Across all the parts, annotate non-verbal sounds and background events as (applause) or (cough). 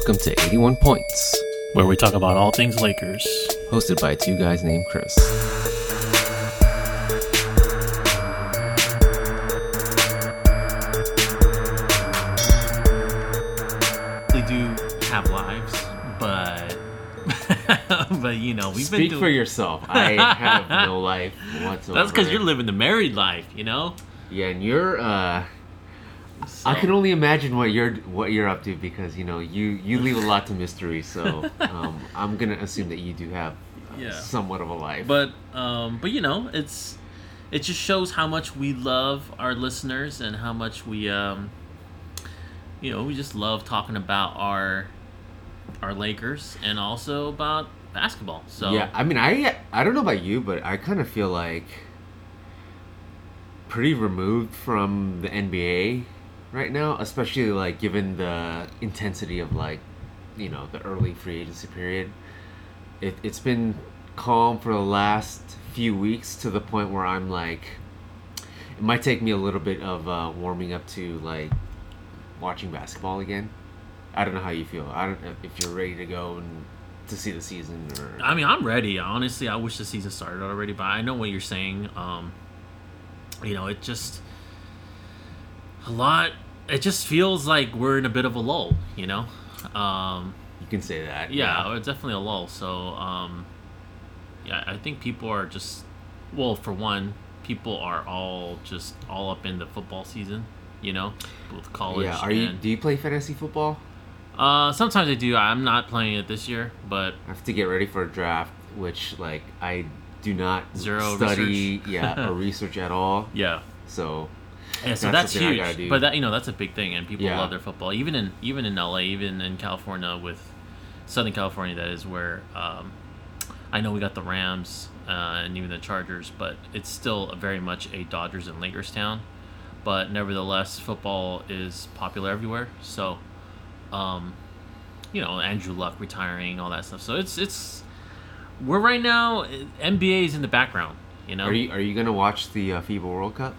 welcome to 81 Points, where we talk about all things Lakers. hosted by two guys named Chris. We do have lives, but (laughs) but you know we've been Speak doing. for yourself. I have no life (laughs) whatsoever. That's because you're living the married life, you know. Yeah, and you're. uh So, I can only imagine what you're what you're up to because you know you you leave a lot to mystery. So (laughs) um, I'm gonna assume that you do have uh, Yeah. somewhat of a life. But um, but you know, it's it just shows how much we love our listeners and how much we um, you know, we just love talking about our our Lakers and also about basketball. So yeah, I mean, I I don't know about you, but I kind of feel like pretty removed from the NBA right now, especially like given the intensity of like you know the early free agency period. It it's been calm for the last few weeks to the point where I'm like, it might take me a little bit of uh, warming up to like watching basketball again. I don't know how you feel. I don't know if you're ready to go and to see the season or. I mean, I'm ready. Honestly, I wish the season started already, but I know what you're saying. Um, you know, it just a lot. It just feels like we're in a bit of a lull. You know, um, You can say that. yeah, it's definitely a lull. So, um, yeah, I think people are just, well, for one, people are all just all up in the football season. You know, with college. Yeah. Are you? Do you play fantasy football? Uh, sometimes I do. I'm not playing it this year, but I have to get ready for a draft, which like I do not Zero study, research. yeah, or (laughs) research at all. yeah. So Yeah, so That's that's, the thing I gotta huge. But that you know that's a big thing, and people Yeah. love their football. Even in even in LA, even in California, with Southern California, that is where um, I know we got the Rams uh, and even the Chargers, but it's still very much a Dodgers and Lakers town. But nevertheless, football is popular everywhere. So, um, you know, Andrew Luck retiring, all that stuff. So it's it's we're right now NBA is in the background. You know, are you are you gonna watch the uh, FIBA World Cup?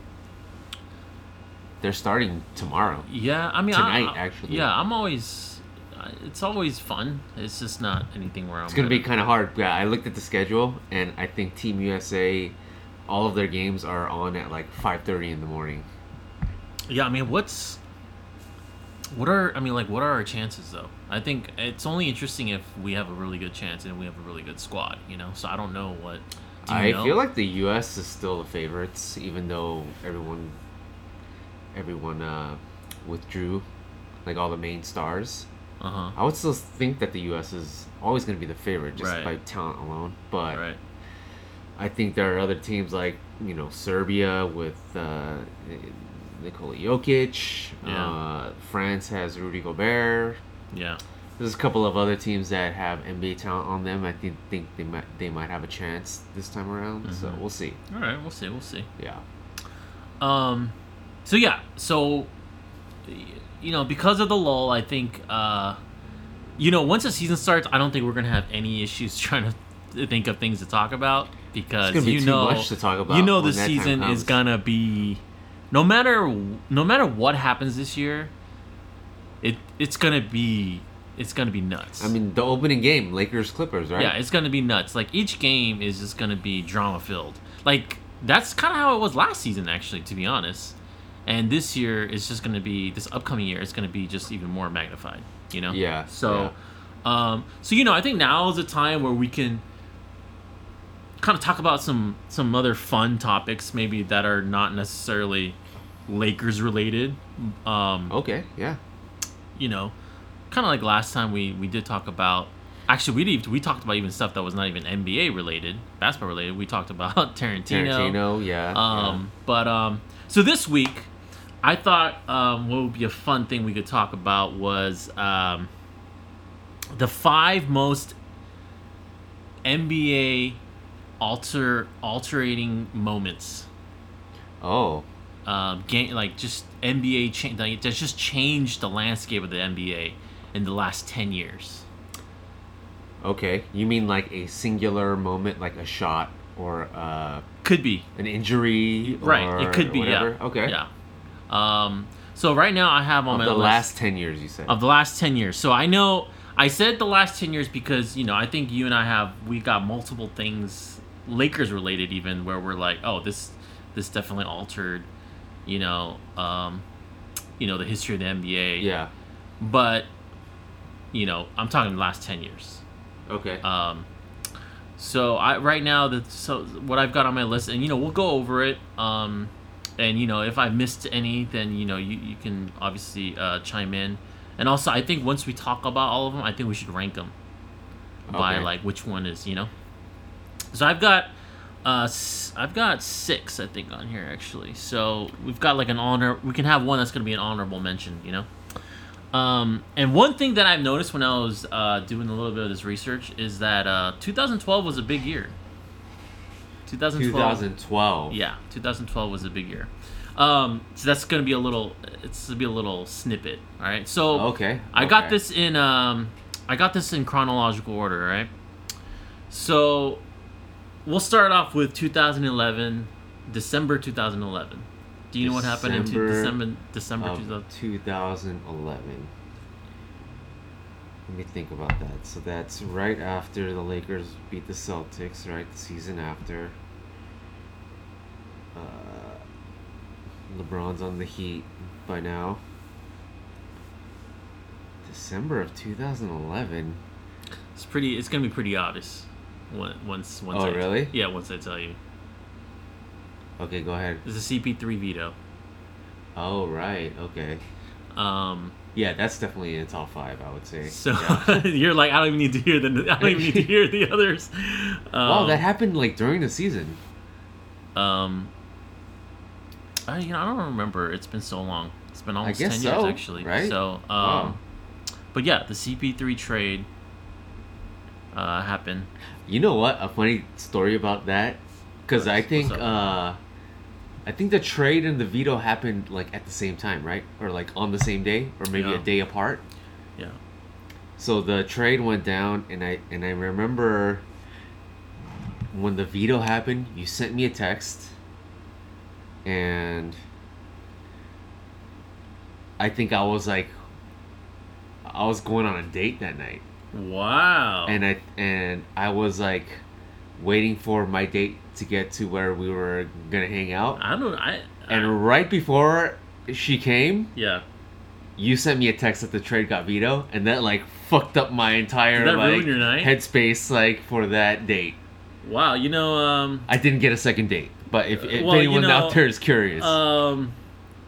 They're starting tomorrow. Yeah, I mean, Tonight, I, I- actually. Yeah, I'm always. It's always fun. It's just not anything where I'm. It's gonna be kind of hard. Yeah, I looked at the schedule, and I think Team USA, all of their games are on at like five thirty in the morning. Yeah, I mean, what's. What are I mean, like, what are our chances though? I think it's only interesting if we have a really good chance and we have a really good squad, you know. So I don't know what. I know? feel like the U.S. is still the favorites, even though everyone, everyone uh, withdrew, like all the main stars. Uh huh. I would still think that the U.S. is always going to be the favorite just Right. by talent alone. But Right. I think there are other teams like you know Serbia with uh, Nikola Jokic. Yeah. Uh, France has Rudy Gobert. Yeah. There's a couple of other teams that have NBA talent on them. I think think they might they might have a chance this time around. So Mhm. we'll see. All right. We'll see. We'll see. Yeah. Um, so yeah, so you know, because of the lull, I think uh, you know, once the season starts, I don't think we're gonna have any issues (laughs) trying to think of things to talk about because be you know, to talk about you know, the season is gonna be no matter no matter what happens this year, it it's gonna be it's gonna be nuts. I mean, the opening game, Lakers Clippers, right? Yeah, it's gonna be nuts. Like each game is just gonna be drama filled. Like that's kind of how it was last season, actually, to be honest. And this year is just gonna be this upcoming year is gonna be just even more magnified. You know. Yeah, So, um, so you know, I think now is a time where we can kind of talk about some some other fun topics, maybe that are not necessarily Lakers related. Um, Okay. Yeah. you know, kind of like last time we we did talk about. Actually, we we talked about even stuff that was not even NBA related, basketball related. We talked about (laughs) Tarantino. Tarantino. Yeah. Um, but um, so this week, I thought um, what would be a fun thing we could talk about was um, the five most NBA alter alterating moments. Oh. Um, game like just NBA change like, that's just changed the landscape of the NBA in the last ten years. Okay. You mean like a singular moment, like a shot or uh, Could be an injury? right. It could be whatever? yeah. Okay. Yeah. Um, So right now I have on Of my the list last ten years, you said. of the last 10 years. So I know I said the last 10 years because, you know, I think you and I have we got multiple things Lakers related even where we're like, "Oh, this this definitely altered, you know, um you know, the history of the NBA." yeah. But you know, I'm talking the last 10 years. Okay. Um, so I right now that so what I've got on my list, and you know we'll go over it. Um, and you know if I missed any, then you know you, you can obviously uh, chime in. And also, I think once we talk about all of them, I think we should rank them by like which one is you know. So I've got uh i've got six I think on here actually. So we've got like an honor. We can have one that's gonna be an honorable mention. You know. Um, and one thing that I've noticed when I was uh, doing a little bit of this research is that uh, 2012 was a big year. 2012. 2012. Yeah, 2012 was a big year. Um, so that's gonna be a little. It's gonna be a little snippet. All right. So Okay. I got this in. Um, I got this in chronological order. Right. So we'll start off with 2011, December 2011. Do you know what happened in two, December December December of 2011. Let me think about that. So that's right after the Lakers beat the Celtics, right? The season after. Uh, LeBron's on the Heat by now. December of 2011. It's pretty. It's gonna be pretty obvious. Once, once. Oh, I, really? Yeah. Once I tell you, Okay, go ahead. It's a CP3 veto. Oh, right. Okay. Um. Yeah, that's definitely in the top five, I would say. So Yeah. (laughs) you're like, I don't even need to hear the. I don't even need to hear the others. Um, wow, that happened like during the season. Um. I you know I don't remember. It's been so long. It's been almost ten years actually. right? So um. Wow. But yeah, the CP3 trade. Uh, happened. You know what? A funny story about that, because I think uh, I think the trade and the veto happened like at the same time, right? Or like on the same day, or maybe Yeah. a day apart. Yeah. So the trade went down, and I and I remember when the veto happened. You sent me a text, and I think I was like, I was going on a date that night Wow. and I and I was like waiting for my date to get to where we were gonna hang out. I don't. I. I And right before she came, yeah. you sent me a text that the trade got vetoed, and that like fucked up my entire Did that ruin like your night? headspace like for that date. Wow. You know. Um. I didn't get a second date, but if, if Well, you anyone know, out there is curious, Um,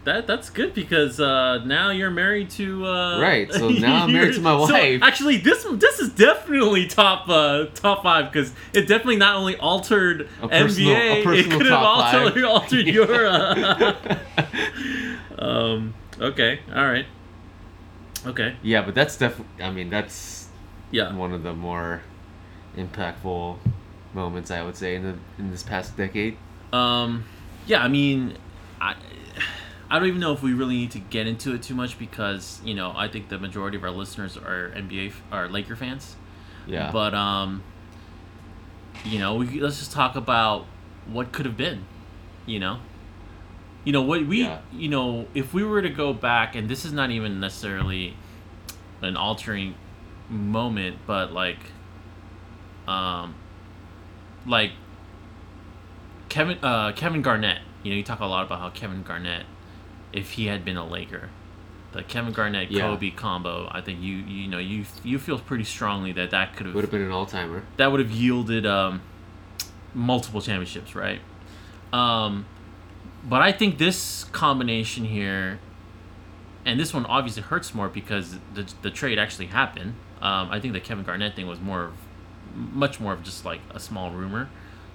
that that's good because uh, now you're married to uh, Right, so (laughs) now I'm married to my so wife. actually, this this is definitely top uh, top five because it definitely not only altered A personal- a NBA, it could have top five. altered (laughs) altered your. (laughs) Uh, um. Okay. All right. Okay. yeah, but that's definitely. I mean, that's Yeah. one of the more impactful moments I would say in the in this past decade. Um, yeah, I mean, I, I don't even know if we really need to get into it too much because you know I think the majority of our listeners are NBA are Laker fans. Yeah. But um, you know, we, let's just talk about what could have been. You know. You know what we Yeah. you know if we were to go back and this is not even necessarily an altering moment but like um like Kevin uh Kevin Garnett you know you talk a lot about how Kevin Garnett if he had been a Laker the Kevin Garnett Yeah. Kobe combo I think you you know you you feel pretty strongly that that could have would have have been an all timer. that would have yielded um, multiple championships, right? Um, but I think this combination here, and this one obviously hurts more because the, the trade actually happened. Um, I think the Kevin Garnett thing was more of, much more of just like a small rumor,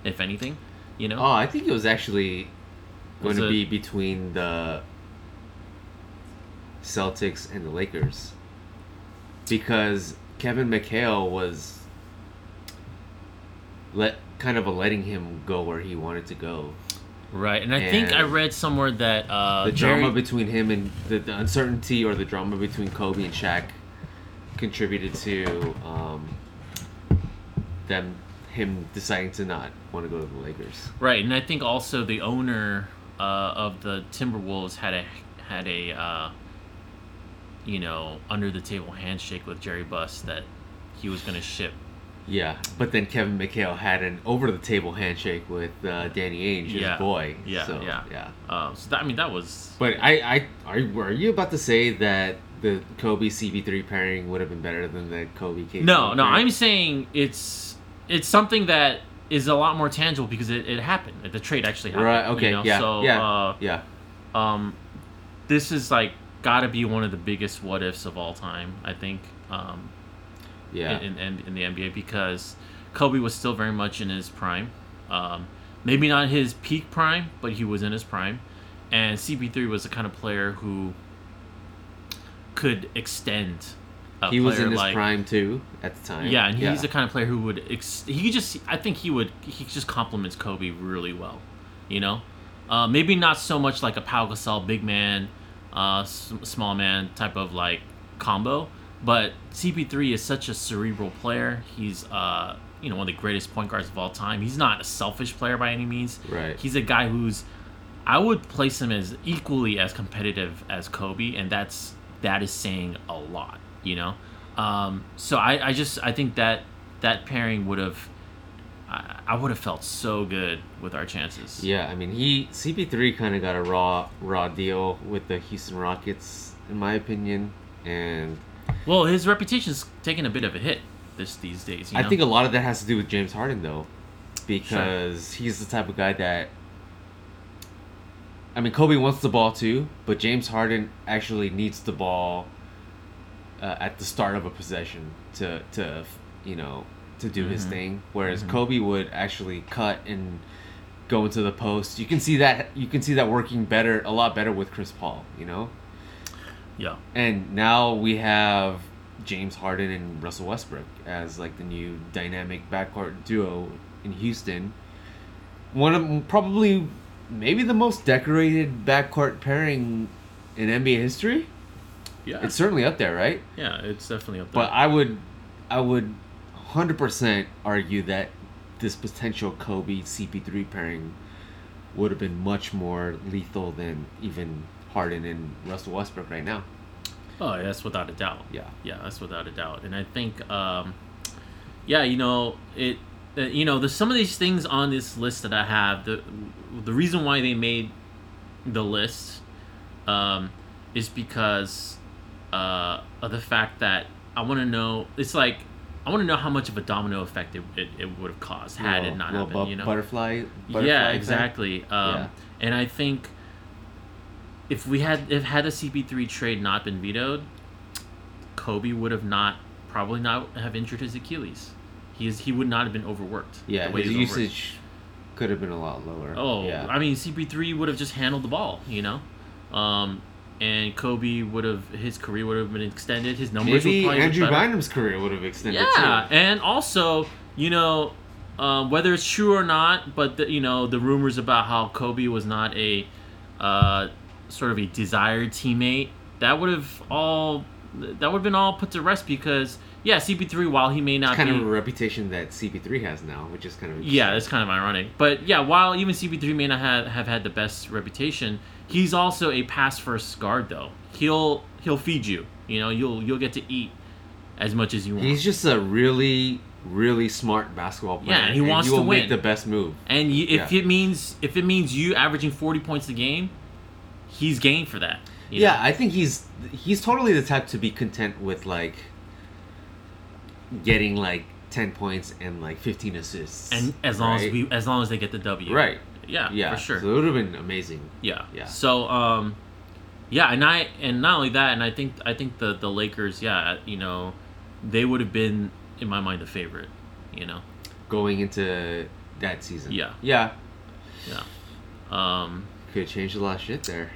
if anything, you know. Oh, I think it was actually going Was to it- be between the Celtics and the Lakers because Kevin McHale was let kind of a letting him go where he wanted to go. Right, and I think I read somewhere that uh, the Jerry- drama between him and the, the uncertainty or the drama between Kobe and Shaq contributed to um, them him deciding to not want to go to the Lakers. Right, and I think also the owner uh, of the Timberwolves had a had a uh, you know under the table handshake with Jerry Buss that he was gonna ship. Yeah, but then Kevin McHale had an over the table handshake with uh, Danny Ainge, his Yeah. boy. Yeah, so, yeah. yeah. Um, so that, I mean that was But I, I are, are you about to say that the Kobe CP3 pairing would have been better than the Kobe no no. pairing? I'm saying it's it's something that is a lot more tangible because it, it happened. The trade actually happened. right. Okay. You know? yeah. So, yeah. Uh, yeah. um, this is like got to be one of the biggest what ifs of all time. I think. Um, Yeah. in, in, in the NBA because Kobe was still very much in his prime. Um, maybe not his peak prime, but he was in his prime. And CP3 was the kind of player who could extend. He was in his like, prime too at the time. Yeah, and he's the kind of player who would. Ex- he just. I think he would. He just complements Kobe really well. You know, uh, maybe not so much like a Pau Gasol big man, uh, s- small man type of like combo, but CP3 is such a cerebral player. He's uh, you know, one of the greatest point guards of all time. He's not a selfish player by any means. Right. He's a guy who's. I would place him as equally as competitive as Kobe, and that's that is saying a lot, you know. Um, so I, I just I think that that pairing would have I, I would have felt so good with our chances. Yeah, I mean, he CP3 kind of got a raw raw deal with the Houston Rockets, in my opinion, and Well, his reputation's taken a bit of a hit this these days. You I think a lot of that has to do with James Harden, though, because he's the type of guy that. I mean, Kobe wants the ball too, but James Harden actually needs the ball uh, at the start of a possession to to you know to do his Mhm. thing. Whereas Mhm. Kobe would actually cut and go into the post. You can see that you can see that working better, a lot better with Chris Paul. You know. yeah. And now we have James Harden and Russell Westbrook as like the new dynamic backcourt duo in Houston. One of probably maybe the most decorated backcourt pairing in NBA history. Yeah. It's certainly up there, right? yeah, it's definitely up there. But I would I would 100% argue that this potential Kobe CP3 pairing would have been much more lethal than even Harden and Russell Westbrook right now. oh, that's without a doubt. Yeah. Yeah, that's without a doubt. And I think, um, yeah, you know, it, uh, you know, there's some of these things on this list that I have. The the reason why they made the list um, is because uh, of the fact that I want to know. It's like I want to know how much of a domino effect it, it, it would have caused had Little- it not happened. bu- you know, butterfly, butterfly yeah, exactly. Um, Yeah. And I think if we had if had a CP3 trade not been vetoed, Kobe would have not probably not have injured his Achilles. He is he would not have been overworked. Yeah, the his was overworked. usage could have been a lot lower. Oh, yeah. I mean CP3 would have just handled the ball, you know, um, and Kobe would have his career would have been extended. His numbers Maybe would probably Andrew. Bynum's career would have extended Yeah, too. and also, you know, um, whether it's true or not, but the, you know, the rumors about how Kobe was not a uh, sort of a desired teammate that would have all that would have been all put to rest because yeah, CP3 while he may not have Kind be of a reputation that CP3 has now, which is kind of yeah, it's kind of ironic. But yeah, while even CP3 may not have, have had the best reputation, he's also a pass first guard though. He'll he'll feed you. You know, you'll you'll get to eat as much as you want. He's just a really, really smart basketball player. Yeah, and he wants you will to make win. the best move. And you, if Yeah. it means if it means you averaging forty points a game, he's game for that. Yeah, know? I think he's he's totally the type to be content with like getting like ten points and like fifteen assists. and as long as we as long as they get the W. right, Yeah. yeah, For sure. So it would have been amazing. yeah. yeah. So um, yeah, and I and not only that, and I think I think the the Lakers, yeah, you know, they would have been in my mind the favorite. You know. Going into that season. Yeah. yeah, Yeah. Um. could change a lot of shit there.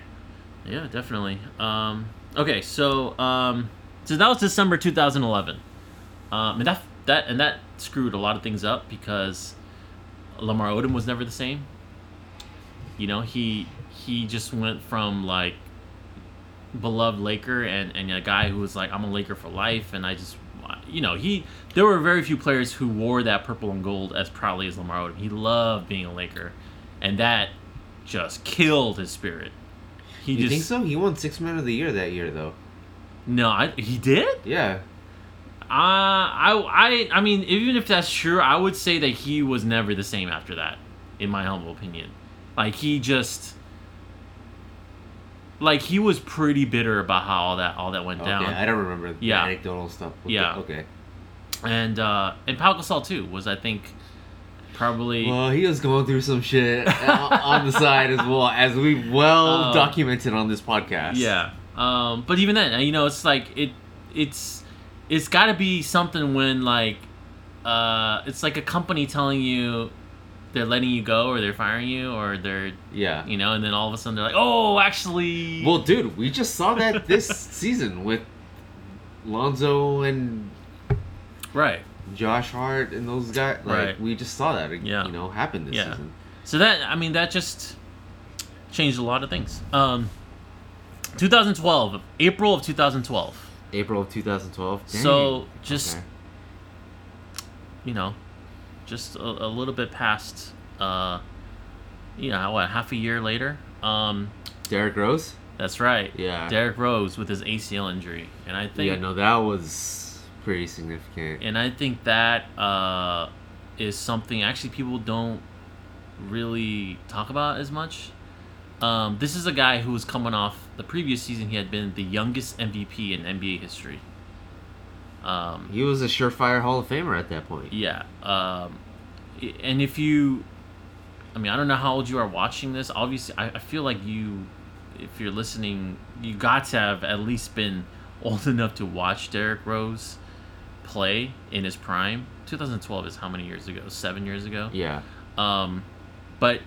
Yeah, definitely. Um, okay, so um, so that was December 2011. Um, and that that and that screwed a lot of things up because Lamar Odom was never the same. You know, he he just went from like beloved Laker and and a guy who was like I'm a Laker for life, and I just you know he there were very few players who wore that purple and gold as proudly as Lamar Odom. He loved being a Laker, and that just killed his spirit. He you just think so? He won Six Man of the Year that year, though. no, I, he did. Yeah. Uh, I, I, I mean, even if that's true, I would say that he was never the same after that, in my humble opinion. Like he just, like he was pretty bitter about how all that all that went Okay, down. I don't remember the Yeah. anecdotal stuff. with Yeah. okay. and uh, and Pau Gasol too was I think probably Well, he was going through some shit on on the side as well, as we well Um, (laughs) documented on this podcast. yeah. Um, but even then, you know, it's like it, it's, it's got to be something when like, uh, it's like a company telling you they're letting you go or they're firing you or they're Yeah. you know, and then all of a sudden they're like, oh, actually, Well, dude, we just saw that this (laughs) season with Lonzo and right. Josh Hart and those guys. Like, Right. we just saw that, Yeah. you know, happen this Yeah. season. So that I mean that just changed a lot of things. Um, 2012, April of 2012. April of 2012. Dang. So just Okay. you know, just a, a little bit past, uh, you know, what half a year later. Um, Derrick Rose? that's right. Yeah. Derrick Rose with his ACL injury, and I think Yeah, no, that was pretty significant. and I think that uh, is something actually people don't really talk about as much. Um, this is a guy who was coming off the previous season. He had been the youngest MVP in NBA history. Um, He was a surefire Hall of Famer at that point. yeah, um, and if you, I mean, I don't know how old you are watching this. Obviously, I, I feel like you, if you're listening, you got to have at least been (laughs) old enough to watch Derrick Rose play in his prime. 2012 is how many years ago? Seven years ago. Yeah. Um, but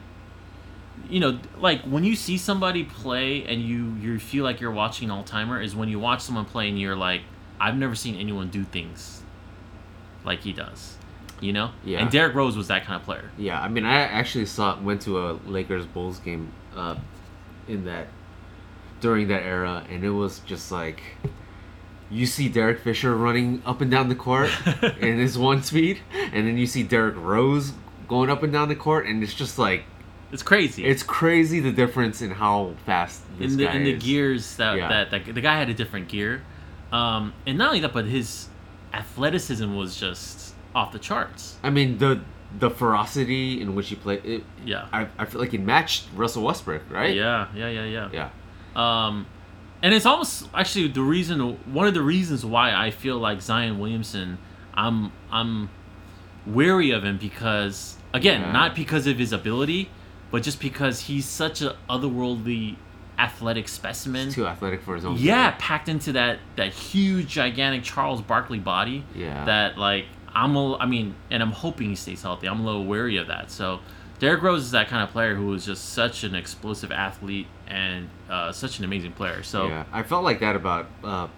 you know, like when you see somebody play and you you feel like you're watching an all timer is when you watch someone play and you're like, I've never seen anyone do things like he does. You know? Yeah. And Derrick Rose was that kind of player. Yeah, I mean, I actually saw went to a Lakers Bulls game uh, in that during that era, and it was just like you see Derek Fisher running up and down the court (laughs) in his one speed, and then you see Derrick Rose going up and down the court, and it's just like It's crazy. it's crazy the difference in how fast this in the guy in the is. gears that, Yeah. that that the guy had a different gear, um, and not only that, but his athleticism was just off the charts. I mean the the ferocity in which he played. It, Yeah. I, I feel like it matched Russell Westbrook, right? Yeah, yeah, yeah, yeah. Yeah. Um, and it's almost actually the reason, one of the reasons why I feel like Zion Williamson, I'm I'm wary of him because again, Yeah. not because of his ability, but just because he's such a otherworldly athletic specimen. He's too athletic for his own. Yeah, packed into that that huge, gigantic Charles Barkley body. Yeah. That like I'm a, I mean, and I'm hoping he stays healthy. I'm a little wary of that. So, Derrick Rose is that kind of player who is just such an explosive athlete and uh, such an amazing player. So, yeah, I felt like that about uh,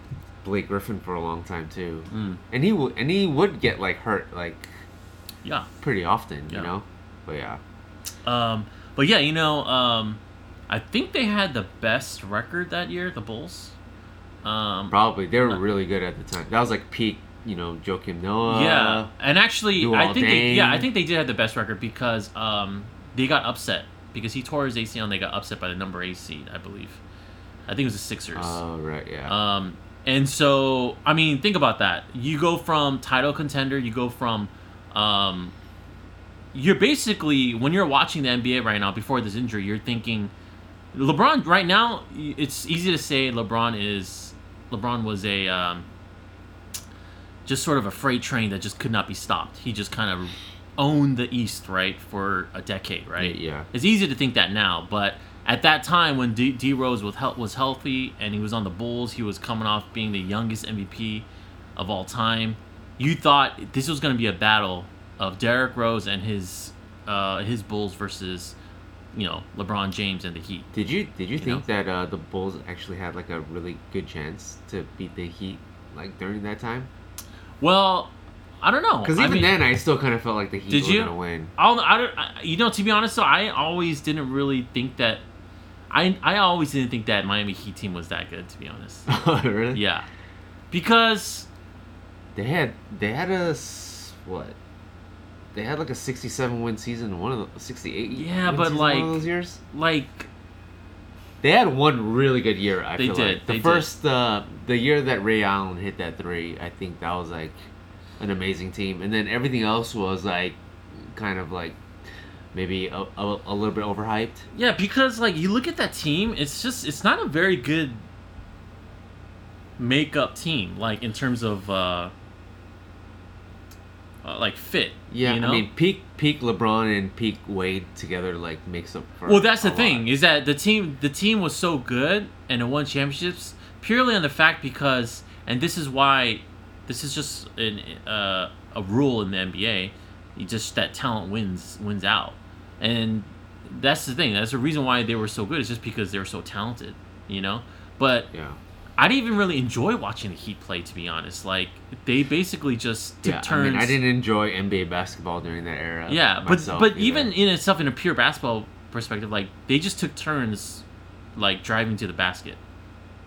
Blake Griffin for a long time too, Mm. and he would and he would get like hurt like yeah. pretty often, Yeah. you know. But yeah, Um, but yeah, you know, um, I think they had the best record that year, the Bulls. Um, probably they were Uh, really good at the time. That was like peak, you know, Joakim Noah. yeah, and actually, Luol I think they, yeah, I think they did have the best record because um, they got upset because he tore his ACL and they got upset by the number eight seed, I believe. I think it was the Sixers. Oh right, yeah. Um, and so, I mean, think about that. You go from title contender, you go from, um, you're basically when you're watching the NBA right now before this injury, you're thinking, LeBron. Right now, it's easy to say LeBron is, LeBron was a, um, just sort of a freight train that just could not be stopped. He just kind of owned the East, right, for a decade, right? Yeah. It's easy to think that now, but at that time when D, D Rose was hel- was healthy and he was on the Bulls, he was coming off being the youngest MVP of all time. You thought this was going to be a battle of Derrick Rose and his uh, his Bulls versus you know LeBron James and the Heat. Did you did you know? think that uh, the Bulls actually had like a really good chance to beat the Heat like during that time? Well, I don't know Because I even mean, then, I still kind of felt like the Heat Did were you? gonna win. I'll, I don't, I, you know, to be honest, though, I always didn't really think that. I I always didn't think that Miami Heat team was that good. To be honest, (laughs) really? yeah, because They had they had a what? They had like a sixty-seven win season. One of the sixty-eight. Yeah, win but, like- one of those years. like they had one really good year. I They feel did, like the they did. first uh, the year that Ray Allen hit that three, I think that was like an amazing team, and then everything else was like kind of like maybe a, a, a little bit overhyped. Yeah, because like you look at that team, it's just it's not a very good makeup team. Like in terms of uh, uh like fit. Yeah, you know? I mean peak peak LeBron and peak Wade together like makes up for. Well, that's the thing is that the team the team was so good and it won championships purely on the fact because and this is why this is just an uh, a rule in the NBA. You just that talent wins wins out, and that's the thing. That's the reason why they were so good. It's just because they were so talented, you know. But Yeah. I didn't even really enjoy watching the Heat play, to be honest. Like they basically just took Yeah, I turns. mean, I didn't enjoy NBA basketball during that era. Yeah, but but either. even in itself, in a pure basketball perspective, like they just took turns, like driving to the basket.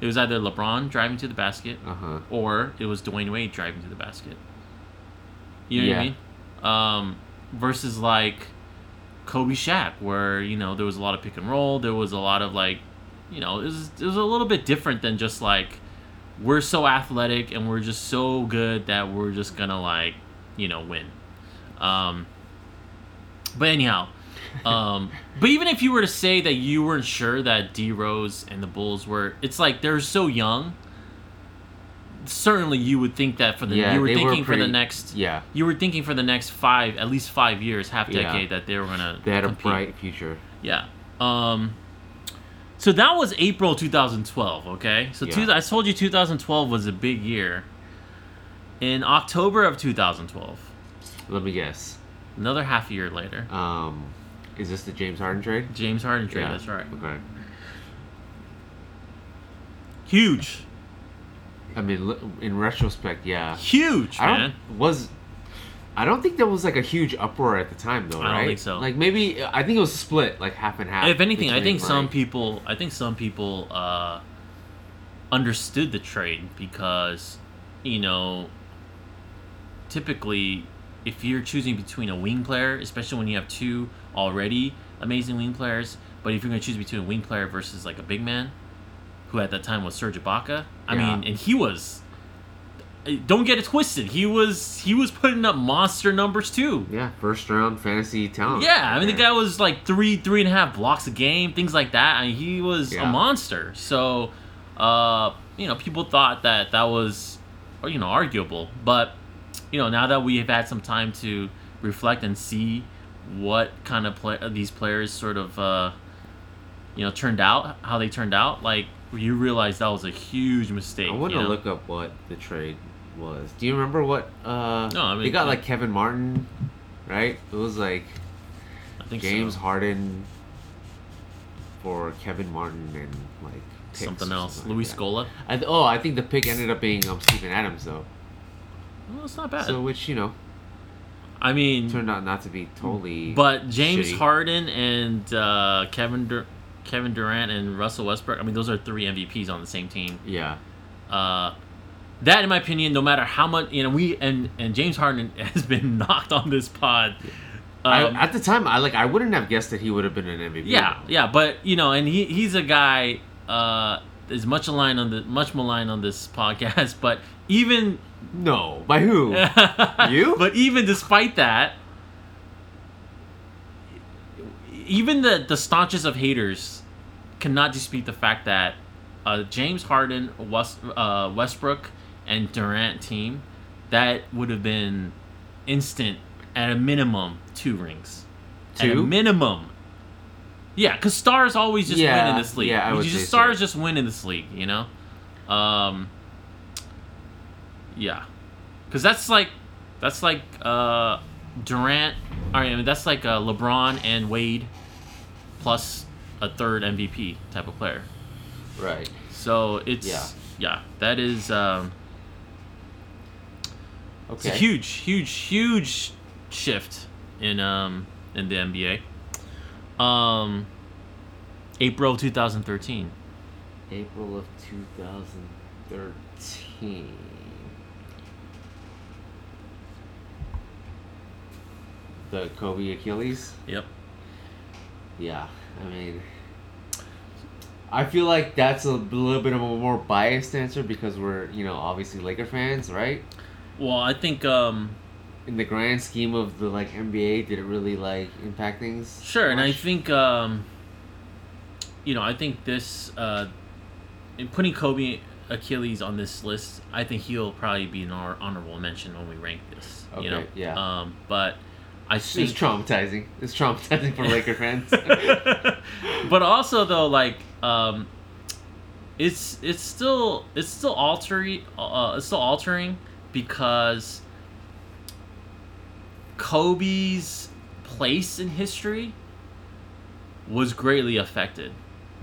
It was either LeBron driving to the basket, uh huh. or it was Dwyane Wade driving to the basket. You know what I mean? Um, versus like Kobe Shaq, where you know there was a lot of pick and roll. There was a lot of like, you know, it was it was a little bit different than just like we're so athletic and we're just so good that we're just gonna like you know win. Um, but anyhow, um, (laughs) but even if you were to say that you weren't sure that D Rose and the Bulls were, it's like they're so young. Certainly, you would think that for the Yeah, you were they were thinking for the next Yeah, you were thinking for the next five at least five years, half Yeah. decade that they were gonna they had a bright future. Yeah. Um. So that was April 2012. Okay. So Yeah. two, I told you 2012 was a big year. In October of 2012, Let me guess. another half a year later, Um, is this the James Harden trade? James Harden trade. That's right. Okay. Huge, I mean, in retrospect, yeah. huge, I man. was. I don't think there was like a huge uproar at the time, though. I don't think so. Like maybe I think it was split, like half and half. If anything, I between, think some like- people, I think some people uh, understood the trade because, you know, typically, if you're choosing between a wing player, especially when you have two already amazing wing players, but if you're going to choose between a wing player versus like a big man, who at that time was Serge Ibaka, I Yeah. mean, and he was. Don't get it twisted. He was he was putting up monster numbers too. Yeah, first round fantasy talent. Yeah, I mean the guy was like three, three and a half blocks a game, things like that. I mean, he was a monster. So, uh, you know, people thought that that was, you know, arguable. But, you know, now that we have had some time to reflect and see what kind of play these players sort of, uh, you know, turned out, how they turned out, like you realize that was a huge mistake. I want you to know? look up what the trade was. Do you remember what? Uh, No, I mean- they got like Kevin Martin, right? It was like I think James so. Harden for Kevin Martin and like something else. something like Luis that. Scola. I th- oh, I think the pick ended up being um Steven Adams though. Well, it's not bad. So which you know I mean, turned out not to be totally. But James shitty. Harden and uh, Kevin Dur- Kevin Durant and Russell Westbrook. I mean, those are three MVPs on the same team. yeah, Uh, that, in my opinion, no matter how much you know, we and and James Harden (laughs) has been knocked on this pod. Um, I, at the time, I like I wouldn't have guessed that he would have been an MVP. yeah, yeah, but you know, and he he's a guy uh, is much aligned on the much maligned on this podcast, but even No, by who? (laughs) You? But even despite that, even the the staunchest of haters cannot dispute the fact that uh, James Harden, West, uh, Westbrook, and Durant team that would have been instant at a minimum two rings. At a Two? minimum. Yeah, because stars always just win Yeah, in this league. yeah, I You would just say so. stars just win in this league, you know. Um, yeah, because that's like that's like uh, Durant. I mean, that's like uh, LeBron and Wade plus a third MVP type of player. right. So it's Yeah. yeah, that is um, it's a huge, huge, huge shift in um in the NBA. Um, April 2013. April of 2013. The Kobe Achilles. Yep. Yeah, I mean, I feel like that's a little bit of a more biased answer because we're you know obviously Laker fans, right? Well, I think um, In the grand scheme of the like NBA, did it really like impact things? Sure, and I think um, you know, I think this uh, in putting Kobe Achilles on this list, I think he'll probably be an honor- honorable mention when we rank this. You know, Okay, yeah. Um, but I it's traumatizing. It's traumatizing for Laker fans. (laughs) but also though, like, um, it's it's still it's still altering uh, it's still altering because Kobe's place in history was greatly affected.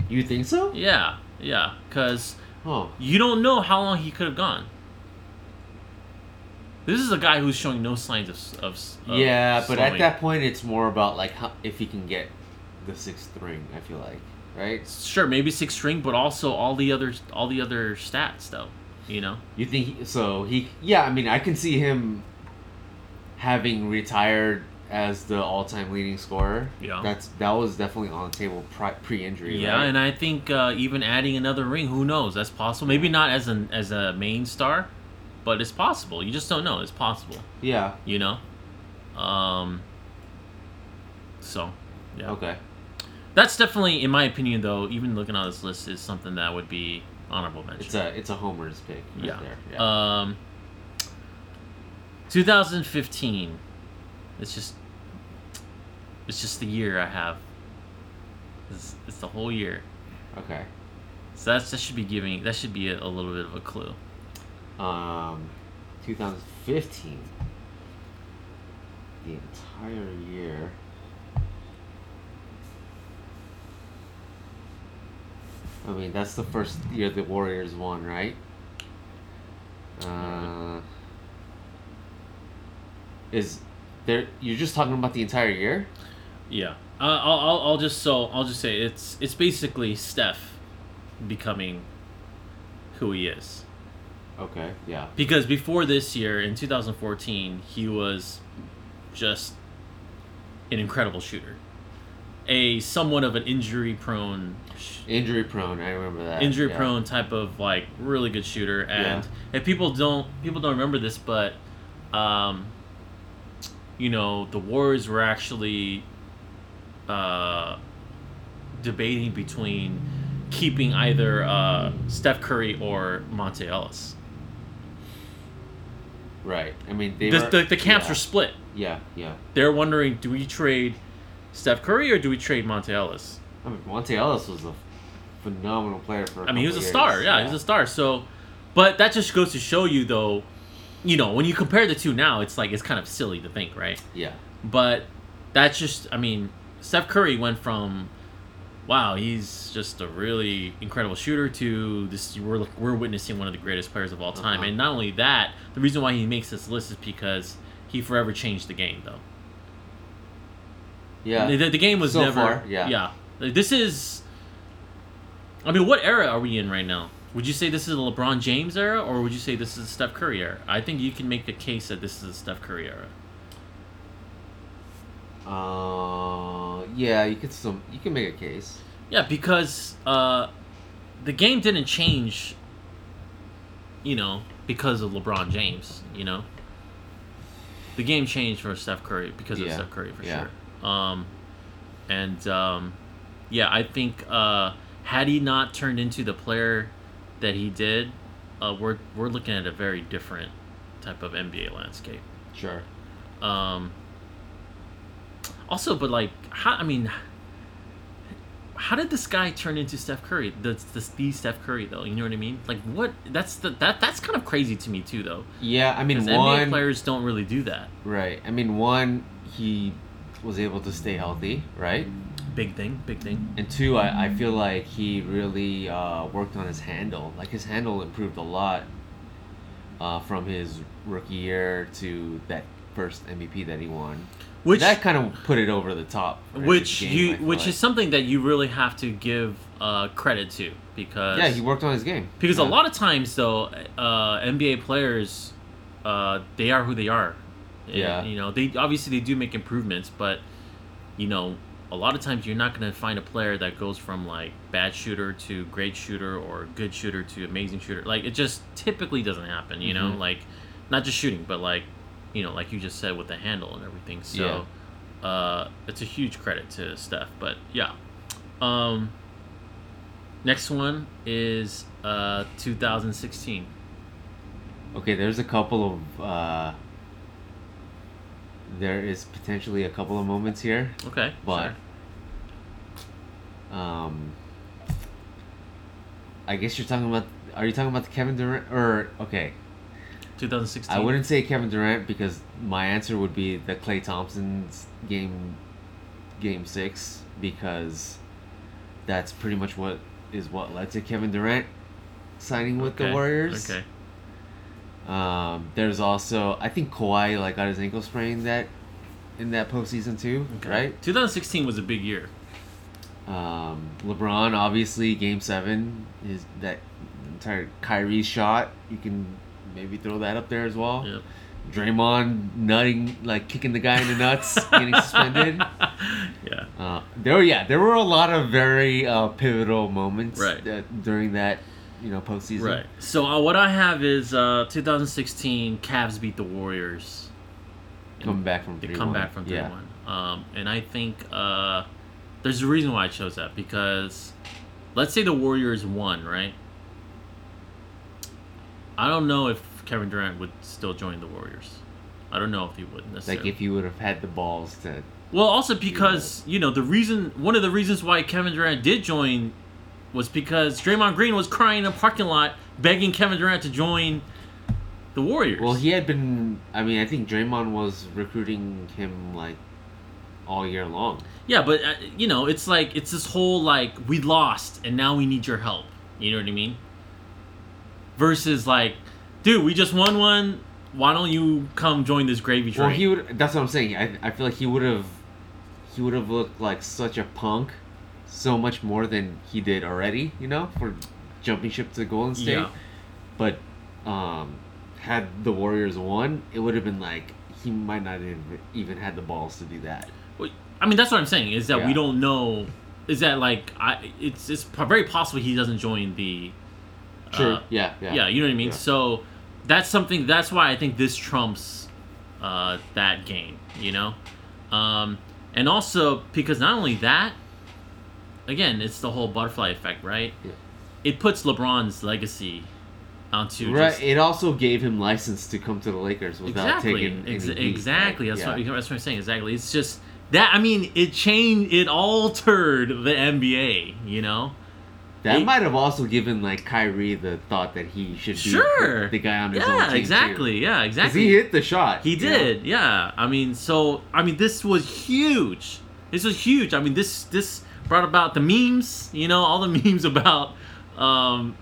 you think so? Yeah, yeah, because Oh, you don't know how long he could have gone. This is a guy who's showing no signs of, of, of yeah, but at that point, it's more about like how, if he can get the sixth ring. I feel like, right? sure maybe sixth string, but also all the other all the other stats though. You know, You think he, so? He yeah. I mean, I can see him having retired as the all-time leading scorer. Yeah. that's that was definitely on the table pre-injury. yeah, right? and I think uh, even adding another ring, who knows? That's possible. Maybe not as an as a main star, but it's possible. You just don't know. It's possible. yeah. You know, um. So, yeah. Okay. That's definitely, in my opinion, though. Even looking on this list is something that would be honorable mention. It's a it's a homer's pick. Right yeah. Yeah. Um. 2015. It's just. It's just the year I have. It's, it's the whole year. okay. So that's that should be giving that should be a, a little bit of a clue. Um, 2015. The entire year. I mean, that's the first year the Warriors won, right? Uh, is there? You're just talking about the entire year? Yeah. Uh, I'll, I'll I'll just so I'll just say it's it's basically Steph becoming who he is. Okay. Yeah. Because before this year, in 2014, he was just an incredible shooter. A somewhat of an injury prone, Injury prone. I remember that. injury yeah. prone type of like really good shooter. And if people don't people don't remember this, but um, you know the Warriors were actually uh, debating between keeping either uh, Steph Curry or Monta Ellis. Right. I mean, they The, were, the, the camps yeah. were split. Yeah. Yeah. They're wondering, do we trade Steph Curry or do we trade Monta Ellis? I mean, Monta Ellis was a phenomenal player for. I I mean, he was a star. Yeah, he was a star. So, but that just goes to show you, though, you know, when you compare the two now, it's like it's kind of silly to think, right? Yeah. But that's just, I mean, Steph Curry went from, wow, he's just a really incredible shooter to this. We're we're witnessing one of the greatest players of all time, Uh-huh. and not only that, the reason why he makes this list is because he forever changed the game, though. Yeah. The, the game was So never. far, yeah. Yeah. Like, this is. I mean, what era are we in right now? Would you say this is a LeBron James era, or would you say this is a Steph Curry era? I think you can make the case that this is a Steph Curry era. Uh, yeah, you could some you can make a case. Yeah, because uh, the game didn't change. You know, because of LeBron James. You know, the game changed for Steph Curry because of Yeah, Steph Curry for yeah. sure. Um, and um, yeah, I think uh, had he not turned into the player that he did, uh, we're we're looking at a very different type of NBA landscape. Sure. Um, also, but like, how? I mean, how did this guy turn into Steph Curry? The the, the Steph Curry though, you know what I mean? Like, what? That's the that that's kind of crazy to me too, though. Yeah, I mean Because NBA players don't really do that. right. I mean one he was able to stay healthy, right? Big thing, big thing. And two, I, I feel like he really uh, worked on his handle. Like his handle improved a lot uh, from his rookie year to that first MVP that he won. Which that kind of put it over the top. which game, you which like. is something that you really have to give uh, credit to because yeah, he worked on his game Because yeah. a lot of times, though, uh, NBA players, uh, they are who they are. Yeah. You know, they obviously they do make improvements, but you know, a lot of times you're not going to find a player that goes from like bad shooter to great shooter or good shooter to amazing shooter. Like it just typically doesn't happen, you know? Mhm. Like not just shooting, but like you know, like you just said with the handle and everything. So uh it's a huge credit to Steph, but yeah. Um next one is uh 2016. Okay, there's a couple of uh there is potentially a couple of moments here, Okay. but sure. um I guess you're talking about are you talking about the Kevin Durant or okay, 2016. I wouldn't say Kevin Durant because my answer would be the Klay Thompson's game game 6 because that's pretty much what is what led to Kevin Durant signing with Okay, the Warriors. Okay. Um, there's also I think Kawhi like got his ankle sprained that in that postseason too, Okay. right? 2016 was a big year. Um, LeBron obviously game seven is that entire Kyrie shot. You can maybe throw that up there as well. Yep. Draymond nutting like kicking the guy in the nuts, getting suspended. (laughs) yeah. Uh, there were yeah, there were a lot of very uh, pivotal moments Right. that, during that you know postseason. Right. So uh, what I have is uh, 2016 Cavs beat the Warriors. Coming back from They three come back from 3 yeah. 1. Um, and I think uh, there's a reason why I chose that because let's say the Warriors won, right? I don't know if Kevin Durant would still join the Warriors. I don't know if he would necessarily. Like if you would have had the balls to Well, also because you know the reason, one of the reasons why Kevin Durant did join was because Draymond Green was crying in a parking lot begging Kevin Durant to join the Warriors. Well, he had been. I mean, I think Draymond was recruiting him like all year long. yeah, but uh, you know, it's like it's this whole like we lost and now we need your help. You know what I mean? Versus like, dude, we just won one. Why don't you come join this gravy train? Well, he would. That's what I'm saying. I, I feel like he would have. He would have looked like such a punk, so much more than he did already. You know, for jumping ship to Golden State. Yeah. But, um, had the Warriors won, it would have been like he might not have even had the balls to do that. Well, I mean, that's what I'm saying is that we don't know. Is that like I? It's it's very possible he doesn't join the. uh, yeah. Yeah. yeah. you know what I mean. Yeah. So that's something. That's why I think this trumps uh, that game. You know, um, and also because not only that, again, it's the whole butterfly effect, right? Yeah. It puts LeBron's legacy onto Right. just- It also gave him license to come to the Lakers without exactly, taking Ex- heat, exactly. right? That's Yeah. what that's what I'm saying. Exactly. It's just that. I mean, it changed. It altered the NBA. You know. That He- might have also given like Kyrie the thought that he should be Sure. the, guy on his own Yeah. team Exactly. Yeah. Because Exactly. he hit the shot. He you know? did, yeah. I mean, so I mean, this was huge. This was huge. I mean, this this brought about the memes. You know, all the (laughs) memes about, um,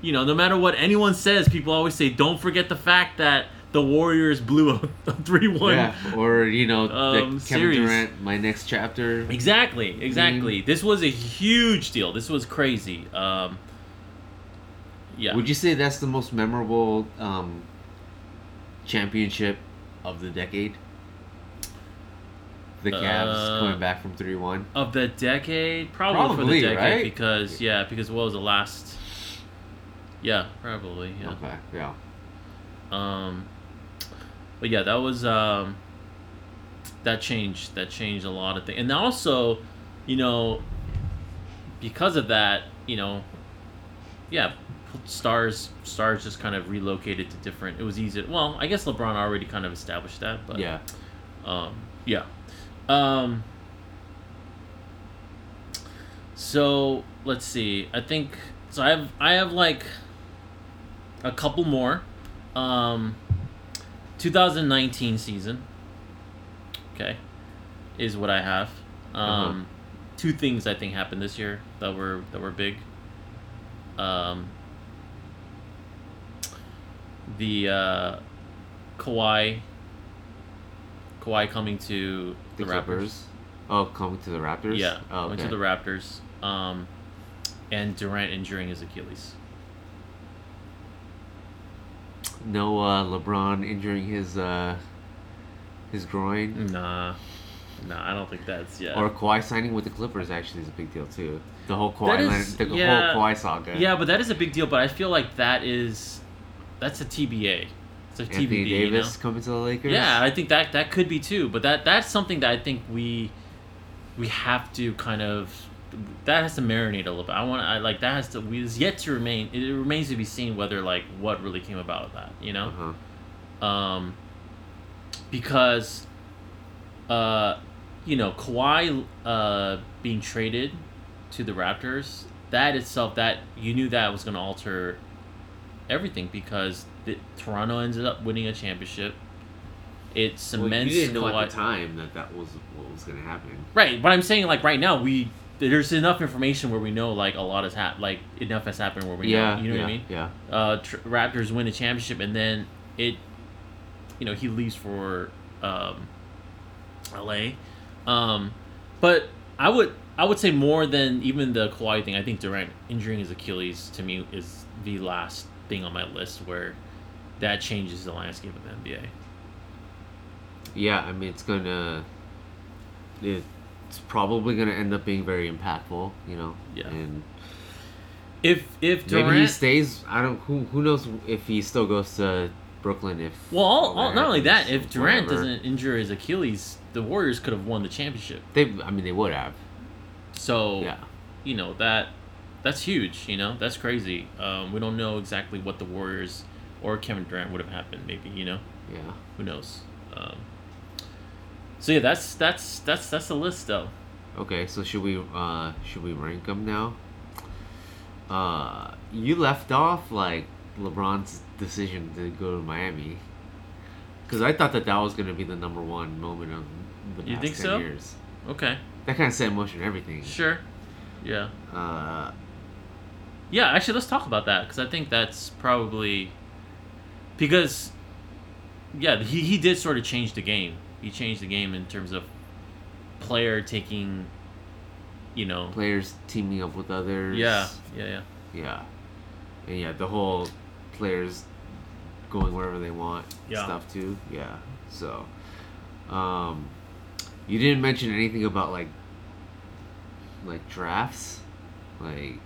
you know, no matter what anyone says, people always say, don't forget the fact that the Warriors blew a, a three-one. Yeah. Or you know, the Um, Kevin. Durant, my next chapter. Exactly, exactly. This was a huge deal. This was crazy. Um, yeah. Would you say that's the most memorable um, championship of the decade? The Cavs Uh, coming back from three one. of the decade, probably, for the decade right? because yeah, because what was the last? Yeah, probably yeah. Okay. Yeah. Um, but yeah, that was um, that changed that changed a lot of things, and also, you know, because of that, you know, yeah, stars stars just kind of relocated to different. It was easy. Well, I guess LeBron already kind of established that, but yeah. um, yeah. Um, so let's see. I think so. I have I have like a couple more. Um, 2019 season. Okay, is what I have. Um, Uh-huh. two things I think happened this year that were that were big. Um, the uh, Kawhi. Kawhi coming to The, the, Raptors. Clippers. Oh, coming to the Raptors. Yeah, Oh, went okay. to the Raptors. Um, and Durant injuring his Achilles. No uh, LeBron injuring his uh, his groin. Nah, No, I don't think that's yeah. Or Kawhi signing with the Clippers actually is a big deal too. The whole Kawhi, is- Leonard- the yeah. whole Kawhi saga. yeah, but that is a big deal. But I feel like that is that's a TBA. A Anthony TBD. you know? Davis coming to the Lakers. Yeah, I think that that could be too. But that that's something that I think we we have to kind of that has to marinate a little bit. I want I like that has to we is yet to remain. It remains to be seen whether like what really came about of that. You know. Uh-huh. um, because uh, you know Kawhi uh, being traded to the Raptors, that itself that you knew that was going to alter everything because the, Toronto ended up winning a championship. It Well, cements you didn't know Kawhi. at the time that that was what was going to happen. Right, but I'm saying like right now we there's enough information where we know like a lot has happened, like enough has happened where we yeah, know, you know yeah, what I mean? Yeah. uh, tr- Raptors win a championship, and then it, you know, he leaves for um, L.A. Um, but I would I would say more than even the Kawhi thing. I think Durant injuring his Achilles to me is the last thing on my list where that changes the landscape of the NBA. Yeah, I mean it's gonna. It's probably gonna end up being very impactful, you know. Yeah. And If if maybe he Durant, stays. I don't. Who who knows if he still goes to Brooklyn? If well, all all, not only that, if Durant whatever. doesn't injure his Achilles, the Warriors could have won the championship. they. I mean, they would have. So Yeah. you know that that's huge. You know that's crazy. Um, we don't know exactly what the Warriors or Kevin Durant would have happened. Maybe you know Yeah. who knows. Um, so yeah, that's that's that's that's the list though. Okay, so should we uh should we rank them now? Uh, you left off like LeBron's decision to go to Miami. Because I thought that that was gonna be the number one moment of the past You think 10 so? years. Okay, That kind of set in motion everything. sure. Yeah, Uh, yeah. Actually, let's talk about that because I think that's probably because yeah, he he did sort of change the game. He changed the game in terms of player taking, you know, players teaming up with others. yeah, yeah, yeah. Yeah. And yeah, the whole players going wherever they want Yeah. stuff too. Yeah. So, um, you didn't mention anything about like, like drafts, like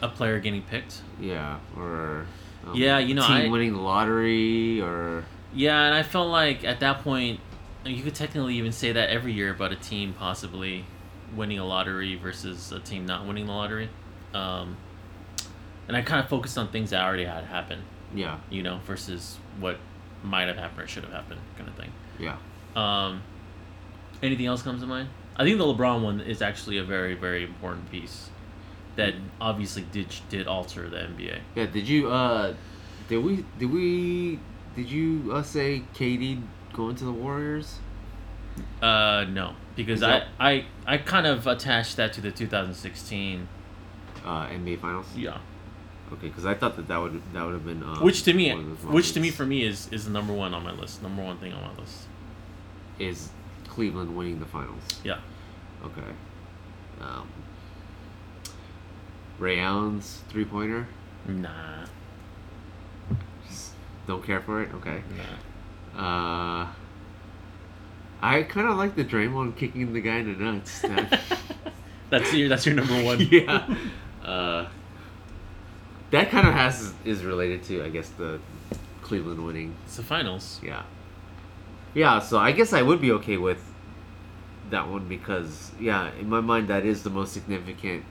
A player getting picked. yeah, or um, Yeah, you know, team I- winning the lottery or Yeah, and I felt like at that point, you could technically even say that every year about a team possibly winning a lottery versus a team not winning the lottery. Um, and I kind of focused on things that already had happened, yeah, you know, versus what might have happened or should have happened, kind of thing. yeah. Um, anything else comes to mind? I think the LeBron one is actually a very, very important piece that obviously did did alter the NBA. Yeah, did you uh did we did we did you uh, say KD going to the Warriors? Uh, no, because that- I, I I kind of attached that to the 2016. Uh NBA finals? Yeah, Okay, cuz I thought that that would that would have been um, which to me, one of those which to me for me is is the number one on my list. Number one thing on my list. is Cleveland winning the finals. Yeah. Okay. Um Ray Allen's three-pointer? Nah, Just don't care for it. Okay. nah. Uh I kind of like the Draymond kicking the guy in the nuts. (laughs) That- that's your that's your number one. (laughs) yeah. Uh, that kind of has is related to I guess the Cleveland winning. It's the finals. Yeah. Yeah, so I guess I would be okay with that one because yeah, in my mind that is the most significant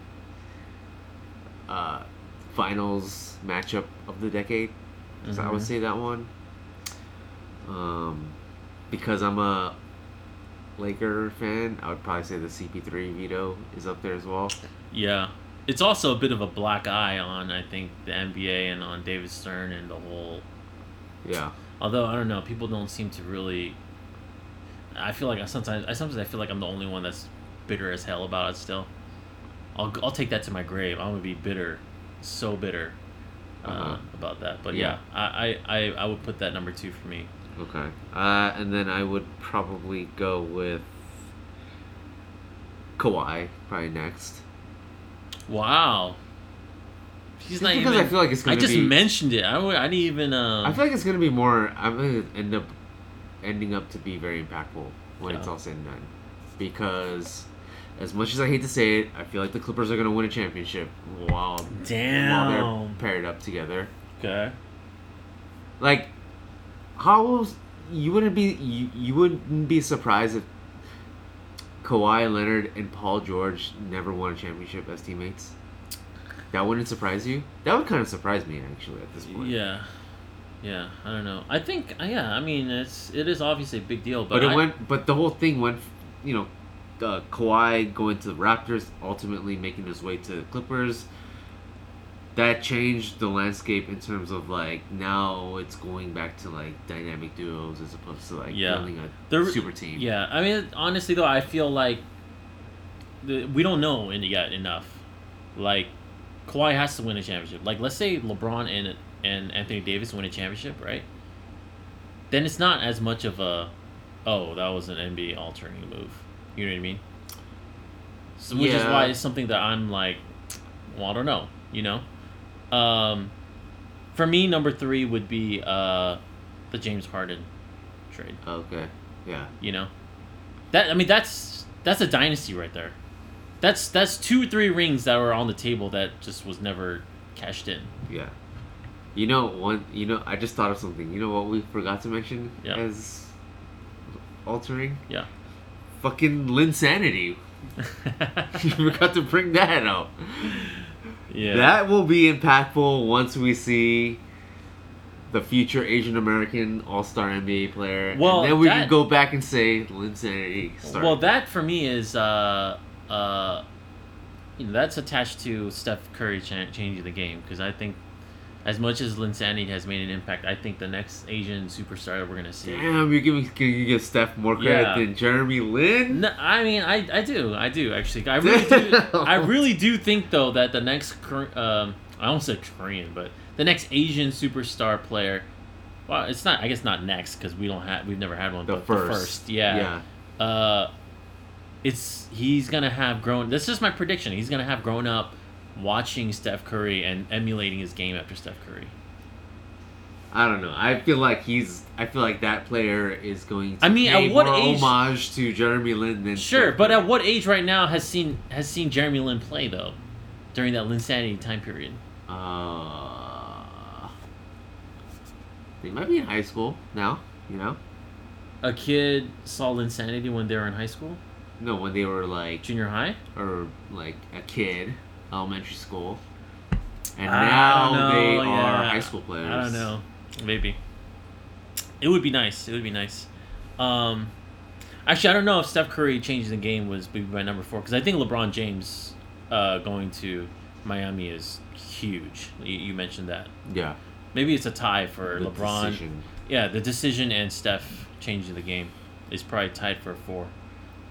uh, finals matchup of the decade. So I would Mhm. say that one. Um, because I'm a Laker fan, I would probably say the CP3 veto is up there as well. Yeah, it's also a bit of a black eye on I think the NBA and on David Stern and the whole Yeah. Although I don't know, people don't seem to really. I feel like I sometimes I sometimes I feel like I'm the only one that's bitter as hell about it. Still, I'll I'll take that to my grave. I'm gonna be bitter, so bitter uh, Uh-huh. about that. But Yeah. yeah, I, I, I, I would put that number two for me. Okay. Uh, and then I would probably go with Kawhi probably next. Wow. He's Just not because even. I feel like it's gonna I just be. mentioned it. I, I didn't even. Um, I feel like it's gonna be more. I'm gonna end up ending up to be very impactful. when it's all said and done. Because as much as I hate to say it, I feel like the Clippers are gonna win a championship while while they're Damn. paired up together. Okay. Like, how you wouldn't be you, you wouldn't be surprised if Kawhi Leonard and Paul George never won a championship as teammates. That wouldn't surprise you. That would kind of surprise me actually at this point. Yeah. Yeah, I don't know. I think yeah, I mean it's it is obviously a big deal, but, But, it I- went. But the whole thing went. You know, uh, Kawhi going to the Raptors, ultimately making his way to the Clippers. That changed the landscape in terms of like now it's going back to like dynamic duos as opposed to like Yeah. building a There- super team. Yeah, I mean, honestly though, I feel like the, we don't know in yet enough. Like, Kawhi has to win a championship. Like, let's say LeBron and and Anthony Davis win a championship, right? Then it's not as much of a, oh, that was an NBA altering move. You know what I mean? So, which is why it's something that I'm like, well, I don't know. You know, um, for me, number three would be uh, the James Harden trade Okay. Yeah. you know that i mean that's that's a dynasty right there that's that's two three rings that were on the table that just was never cashed in Yeah. You know one. You know I just thought of something. You know what we forgot to mention Yeah. as altering? yeah Fucking Linsanity. (laughs) you forgot to bring that up. yeah That will be impactful once we see the future Asian American All Star NBA player. Well, and then we that- can go back and say Linsanity started. well that for me is uh uh you know that's attached to steph curry cha- changing the game because i think as much as Linsanity has made an impact, I think the next Asian superstar that we're gonna see. Damn, you're giving you give Steph more credit Yeah. than Jeremy Lin. No, I mean, I, I do, I do actually. I really do. (laughs) I really do think though that the next, um, I almost said Korean, but the next Asian superstar player. Well, it's not. I guess not next because we don't have. We've never had one. The but first. the first, yeah. Uh, it's he's gonna have grown. This is my prediction. He's gonna have grown up watching Steph Curry and emulating his game after Steph Curry. I don't know. I feel like he's. I feel like that player is going to I mean, pay at what more age- homage to Jeremy Lin than Sure, but at what age right now has seen has seen Jeremy Lin play though, during that Linsanity time period? Uh, they might be in high school now. You know, A kid saw Linsanity when they were in high school, no, when they were like junior high. or like a kid, elementary school, and I now know, they are high school players. I don't know, maybe. It would be nice. It would be nice. Um, actually, I don't know if Steph Curry changing the game was my number four because I think LeBron James uh, going to Miami is huge. You, you mentioned that. Yeah, Maybe it's a tie for the LeBron. decision. Yeah, the decision and Steph changing the game is probably tied for four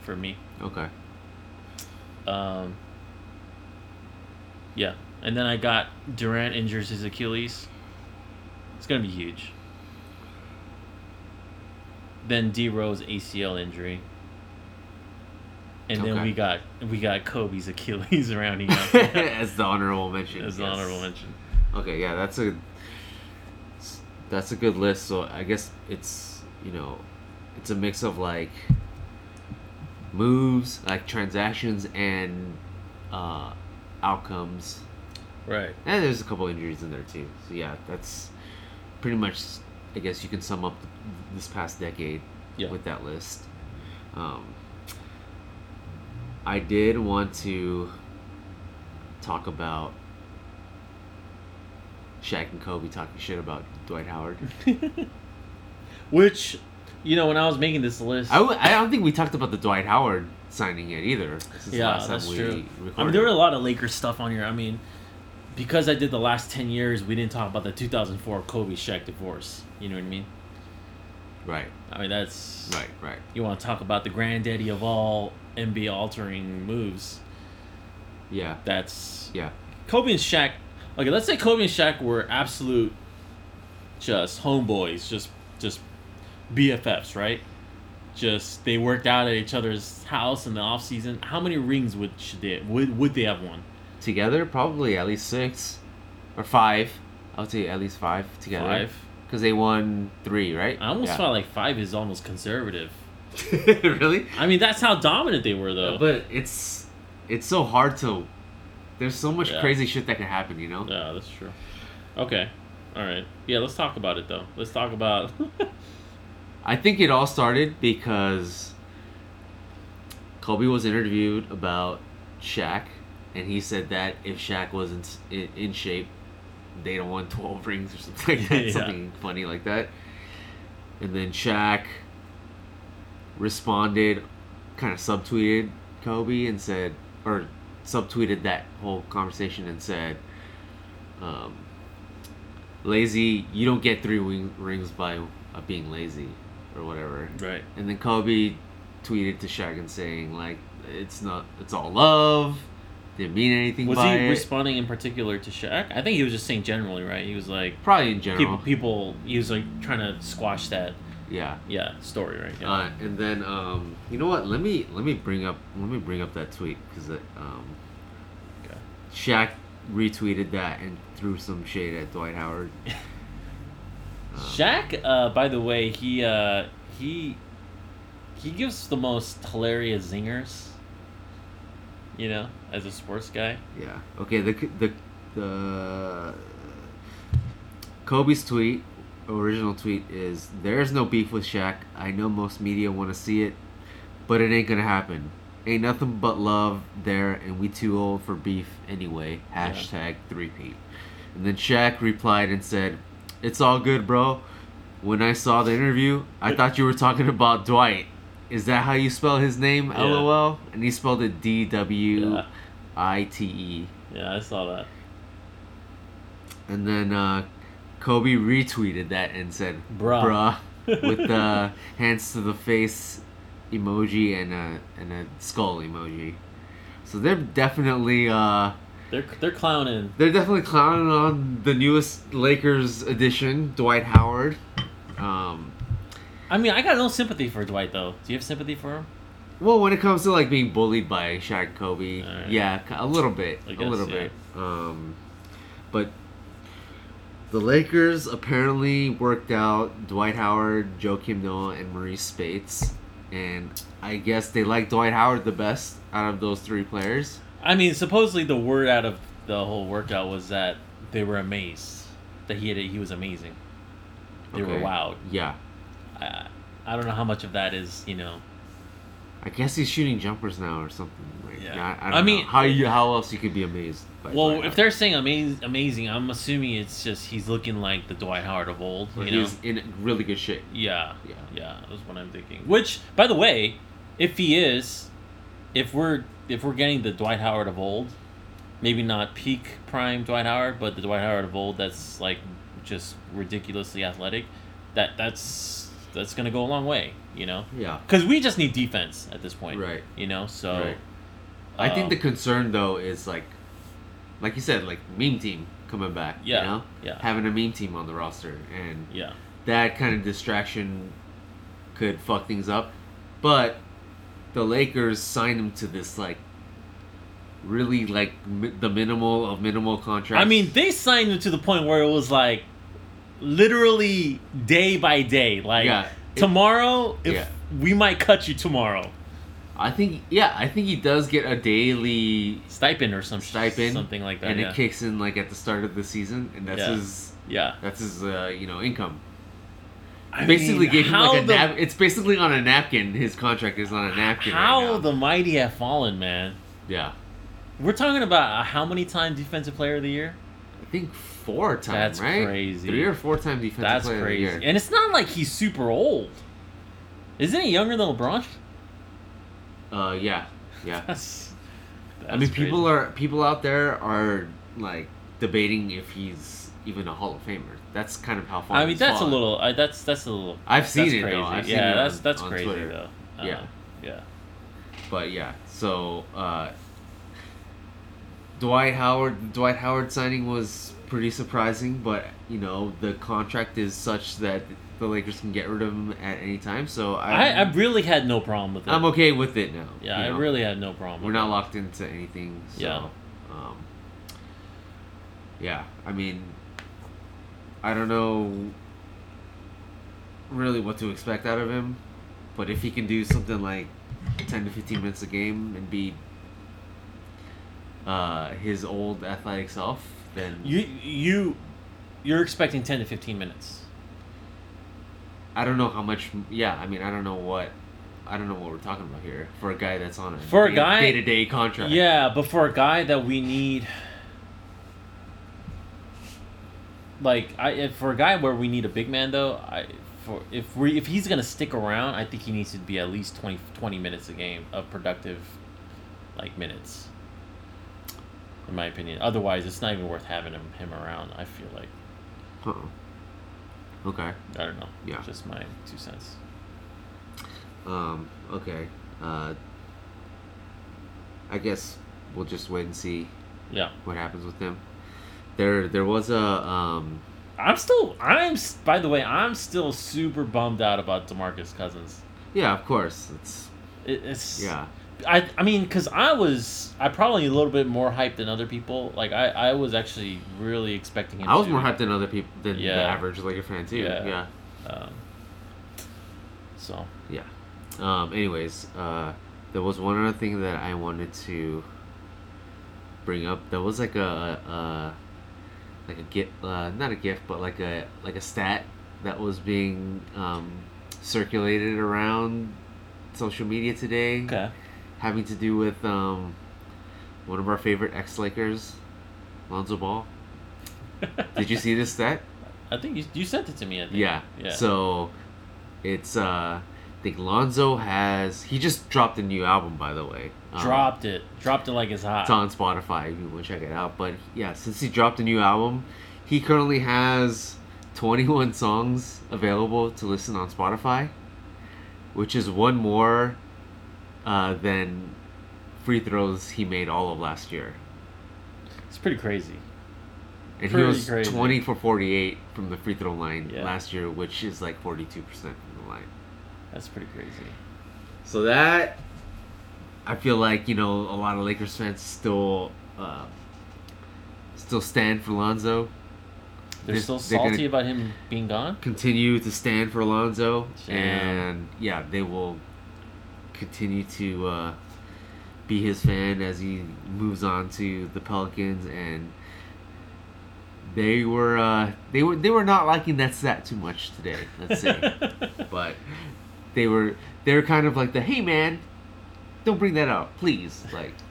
for me. Okay. Um, yeah, and then I got Durant injures his Achilles. It's gonna be huge. Then D Rose ACL injury. And then we got we got Kobe's Achilles (laughs) rounding up (laughs) As the honorable mention. as yes. honorable mention. Okay, yeah, that's a that's a good list. So I guess it's you know, it's a mix of like moves, like transactions, and uh, outcomes. Right. And there's a couple injuries in there too. So yeah, that's pretty much. I guess you can sum up this past decade Yeah. with that list. Um, I did want to talk about Shaq and Kobe talking shit about Dwight Howard. (laughs) Which, you know, when I was making this list, I, w- I don't think we talked about the Dwight Howard signing yet either. Yeah, that's true. I mean, there were a lot of Lakers stuff on here. I mean, because I did the last ten years, we didn't talk about the 2004 Kobe Shaq divorce. You know what I mean? right, I mean, that's right, right. You want to talk about the granddaddy of all NBA altering moves? Yeah, That's yeah, Kobe and Shaq. Okay, let's say Kobe and Shaq were absolute, just homeboys, just just BFFs, right? Just they worked out at each other's house in the off season. How many rings would should they would would they have won? together probably at least six or five. I would say at least five together. Five. because they won three, right? I almost yeah. felt like five is almost conservative. (laughs) really? I mean, that's how dominant they were, though. But it's it's so hard to. There's so much Yeah. crazy shit that can happen, you know. yeah, that's true. Okay, all right. Yeah, let's talk about it though. Let's talk about. (laughs) I think it all started because Kobe was interviewed about Shaq, and he said that if Shaq wasn't in, in shape, they'd have won 12 rings or something like that. (laughs) Yeah. Something funny like that. And then Shaq responded, kind of subtweeted Kobe and said, or subtweeted that whole conversation and said, um, lazy, you don't get three wing, rings by uh, being lazy or whatever. right. And then Kobe tweeted to Shaq and saying like, it's not, it's all love. Didn't mean anything Was he it. responding in particular to Shaq? I think he was just saying generally, right? He was like Probably in people. general. People. He was like trying to squash that. Yeah. Yeah, story, right? Yeah. Uh, and then um, you know what? Let me let me bring up let me bring up that tweet because um, Okay. Shaq retweeted that and threw some shade at Dwight Howard. (laughs) Shaq, uh, by the way, he uh, he he gives the most hilarious zingers. You know, as a sports guy. Yeah. Okay. The the the Kobe's tweet, original tweet is there's no beef with Shaq. I know most media want to see it, but it ain't gonna happen. Ain't nothing but love there, and we too old for beef anyway. Hashtag three-peat. And then Shaq replied and said, "It's all good, bro. When I saw the interview, I thought you were talking about Dwight. Is that how you spell his name? Yeah. LOL." And he spelled it D W. I T E. Yeah, I saw that. And then uh, Kobe retweeted that and said, Bruh. bruh, (laughs) with the hands to the face emoji and a, and a skull emoji. So they're definitely uh, They're they're clowning. they're definitely clowning on the newest Lakers edition, Dwight Howard. Um, I mean, I got no sympathy for Dwight though. Do you have sympathy for him? well, when it comes to like being bullied by Shaq and Kobe, Alright. yeah, a little bit, I a guess, little yeah. bit. Um, but the Lakers apparently worked out Dwight Howard, Joakim Noah, and Marreese Speights, and I guess they like Dwight Howard the best out of those three players. I mean, supposedly the word out of the whole workout was that they were amazed that he had he was amazing. They were Okay. wowed. Yeah, I, I don't know how much of that is you know. I guess he's shooting jumpers now or something. Like, Yeah. I, I, I don't mean- know. how you how else you could be amazed? By Well, Dwight if they're saying amazing, amazing, I'm assuming it's just he's looking like the Dwight Howard of old. You know? he's in really good shape. Yeah, Yeah. yeah, that's what I'm thinking. Which, by the way, if he is, if we're if we're getting the Dwight Howard of old, maybe not peak prime Dwight Howard, but the Dwight Howard of old that's like just ridiculously athletic, that that's that's gonna go a long way, you know. Yeah, Because we just need defense at this point, Right. You know, so Right. I think the um, concern though is like, like you said, like meme team coming back. Yeah, You know, yeah. having a meme team on the roster, and yeah, that kind of distraction could fuck things up. But the Lakers signed him to this like really like mi- the minimal of minimal contract. I mean, they signed him to the point where it was like literally day by day. Like Yeah, it- tomorrow, if yeah. we might cut you tomorrow, I think yeah, I think he does get a daily stipend or some stipend, something like that. and yeah. it kicks in like at the start of the season, and that's his yeah, that's his uh, you know income. I basically mean, gave him like a the, nap. It's basically on a napkin. His contract is on a napkin. How right the mighty have fallen, man. yeah, We're talking about how many time defensive player of the year? I think four times. That's right? crazy. Three or four time defensive That's player crazy. of the year. And it's not like he's super old. Isn't he younger than LeBron? Uh, yeah, yeah. (laughs) That's, I mean, people are people out there are like debating if he's even a Hall of Famer. That's kind of how far. I mean, that's a little. I, that's that's a little. I've seen it, though. Crazy. I've seen yeah, it that's on- that's on crazy Twitter. though. Uh, Yeah. yeah. But yeah, so uh, Dwight Howard, Dwight Howard signing was pretty surprising, but you know the contract is such that the Lakers can get rid of him at any time. So I, I, I really had no problem with it. I'm okay with it now. yeah, you know? I really had no problem. we're not locked into anything. So, Yeah. Um, yeah, I mean, I don't know really what to expect out of him. but if he can do something like ten to fifteen minutes a game and be uh, his old athletic self, then You you you're expecting ten to fifteen minutes. I don't know how much. Yeah, I mean, I don't know what. I don't know what we're talking about here for a guy that's on a For a guy- day to day contract. Yeah, but for a guy that we need, like I if for a guy where we need a big man though, I for if we if he's gonna stick around, I think he needs to be at least 20, 20 minutes a game of productive, like minutes. In my opinion, otherwise it's not even worth having him him around. I feel like Uh-oh. Okay. I don't know. Yeah. just my two cents. Um. Okay. Uh. I guess we'll just wait and see Yeah, what happens with him. There, there was a um. I'm still I'm by the way I'm still super bummed out about DeMarcus Cousins. Yeah, of course. It's It, it's yeah. I, I mean, because I was, I probably a little bit more hyped than other people. Like I, I was actually really expecting him. I was to, more hyped than other people than the Yeah. average Laker fan too. Yeah. Yeah. Um, so Yeah. Um. Anyways, uh, there was one other thing that I wanted to bring up. There was like a, a like a gift, uh, not a gift, but like a like a stat that was being um, circulated around social media today, okay, having to do with um, one of our favorite ex Lakers, Lonzo Ball. (laughs) Did you see this stat? I think you, you sent it to me. I think. Yeah. Yeah. So it's uh I think Lonzo has he just dropped a new album by the way. Um, dropped it, dropped it like it's hot. It's on Spotify if you want to check it out. But yeah, since he dropped a new album, he currently has 21 songs available to listen on Spotify, which is one more uh, than free throws he made all of last year. It's pretty crazy. And Pretty he was crazy. 20 for 48 from the free throw line Yeah. last year, which is like 42% from the line. That's pretty crazy. So that I feel like you know a lot of Lakers fans still uh, still stand for Lonzo. They're They're- still they're salty about him being gone. Continue to stand for Lonzo, Damn. and yeah, they will continue to uh, be his fan as he moves on to the Pelicans and. They were uh, they were they were not liking that set too much today. Let's say, (laughs) but they were they were kind of like the hey man, don't bring that up, please. Like, (laughs)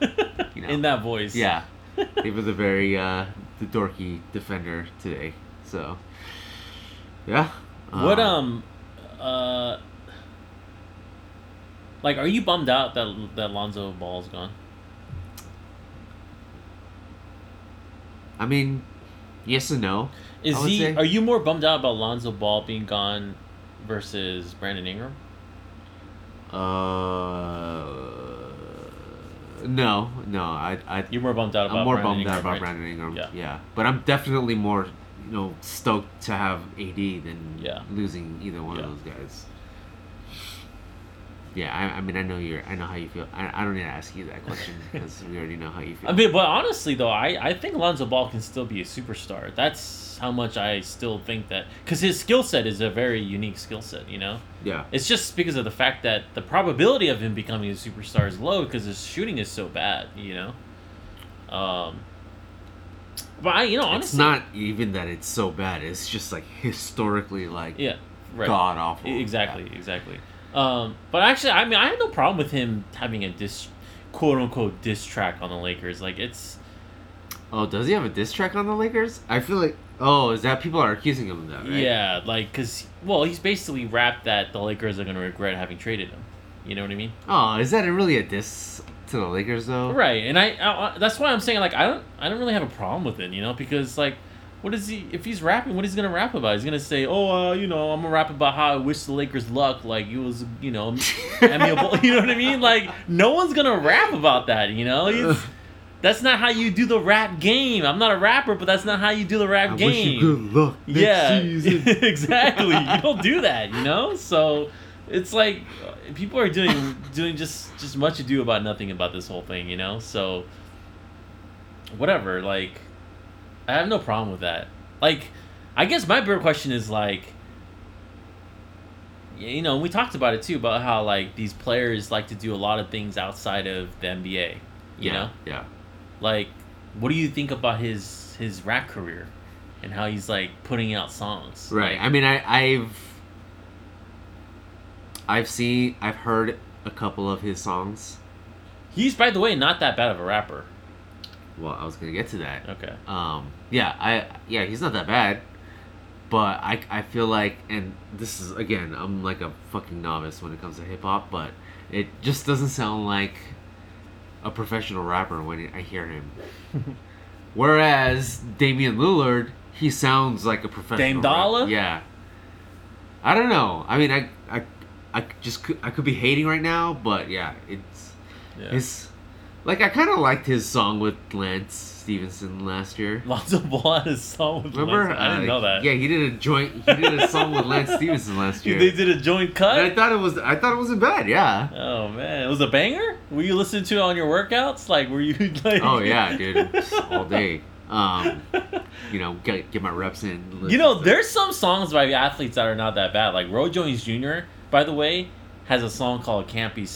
you know. In that voice. yeah, (laughs) he was a very uh, the dorky defender today. So, yeah. What Uh, um, uh, like, are you bummed out that that Lonzo Ball's gone? I mean, yes and no. Is he? say- Are you more bummed out about Lonzo Ball being gone versus Brandon Ingram? Uh, no, no. I, I, You're more bummed out about. I'm more Brandon bummed Ingram, out about right? Brandon Ingram. Yeah. Yeah. but I'm definitely more, you know, stoked to have AD than Yeah. losing either one Yeah. of those guys. Yeah, I, I mean, I know you're, I know how you feel. I, I don't need to ask you that question (laughs) because we already know how you feel. I mean, but honestly though, I, I think Lonzo Ball can still be a superstar. That's how much I still think that because his skill set is a very unique skill set. You know, yeah, it's just because of the fact that the probability of him becoming a superstar is low because his shooting is so bad. You know, um, but I, you know, honestly, it's not even that it's so bad. It's just like historically, like yeah, right. god awful. Exactly, exactly. Um, but actually, I mean, I have no problem with him having a dis, quote unquote, diss track on the Lakers. Like it's Oh, does he have a diss track on the Lakers? I feel like. Oh, is that people are accusing him of that? Right? yeah, like because well, he's basically rapped that the Lakers are gonna regret having traded him. You know what I mean? Oh, is that really a diss to the Lakers though? Right, and I, I that's why I'm saying like I don't I don't really have a problem with it. You know, because like. What is he? If he's rapping, what is he gonna rap about? He's gonna say, "Oh, uh, you know, I'm gonna rap about how I wish the Lakers luck, like it was, you know, (laughs) amiable." (laughs) You know what I mean? Like, no one's gonna rap about that. You know, that's not how you do the rap game. I'm not a rapper, but that's not how you do the rap I game. wish you good luck yeah, season. (laughs) exactly. You don't do that, you know. So it's like people are doing doing just just much ado about nothing about this whole thing, you know. So whatever. Like, I have no problem with that. Like, I guess my bigger question is like, you know, we talked about it too about how like these players like to do a lot of things outside of the NBA. You yeah, know, yeah. like what do you think about his his rap career and how he's like putting out songs? Right. Like, I mean, I, I've I've seen, I've heard a couple of his songs. he's by the way not that bad of a rapper. Well, I was gonna get to that. Okay. Um, yeah, I yeah, he's not that bad, but I I feel like, and this is again, I'm like a fucking novice when it comes to hip hop, but it just doesn't sound like a professional rapper when I hear him. (laughs) Whereas Damian Lillard, he sounds like a professional. Dame Dollar? Yeah. I don't know. I mean, I I I just could, I could be hating right now, but yeah, it's Yeah. his like I kind of liked his song with Lance Stephenson last year. Lonzo Ball had a song with Remember? Lance- I didn't Uh, know that. Yeah, he did a joint. He did a song with Lance Stephenson last (laughs) year. They did a joint cut. and I thought it was. I thought it wasn't bad. Yeah. Oh man, it was a banger. Were you listening to it on your workouts? Like, were you (laughs) like? Oh yeah, dude, (laughs) all day. Um, you know, get get my reps in. You know, there's some songs by athletes that are not that bad. Like Roy Jones Jr. By the way, has a song called "Can't Be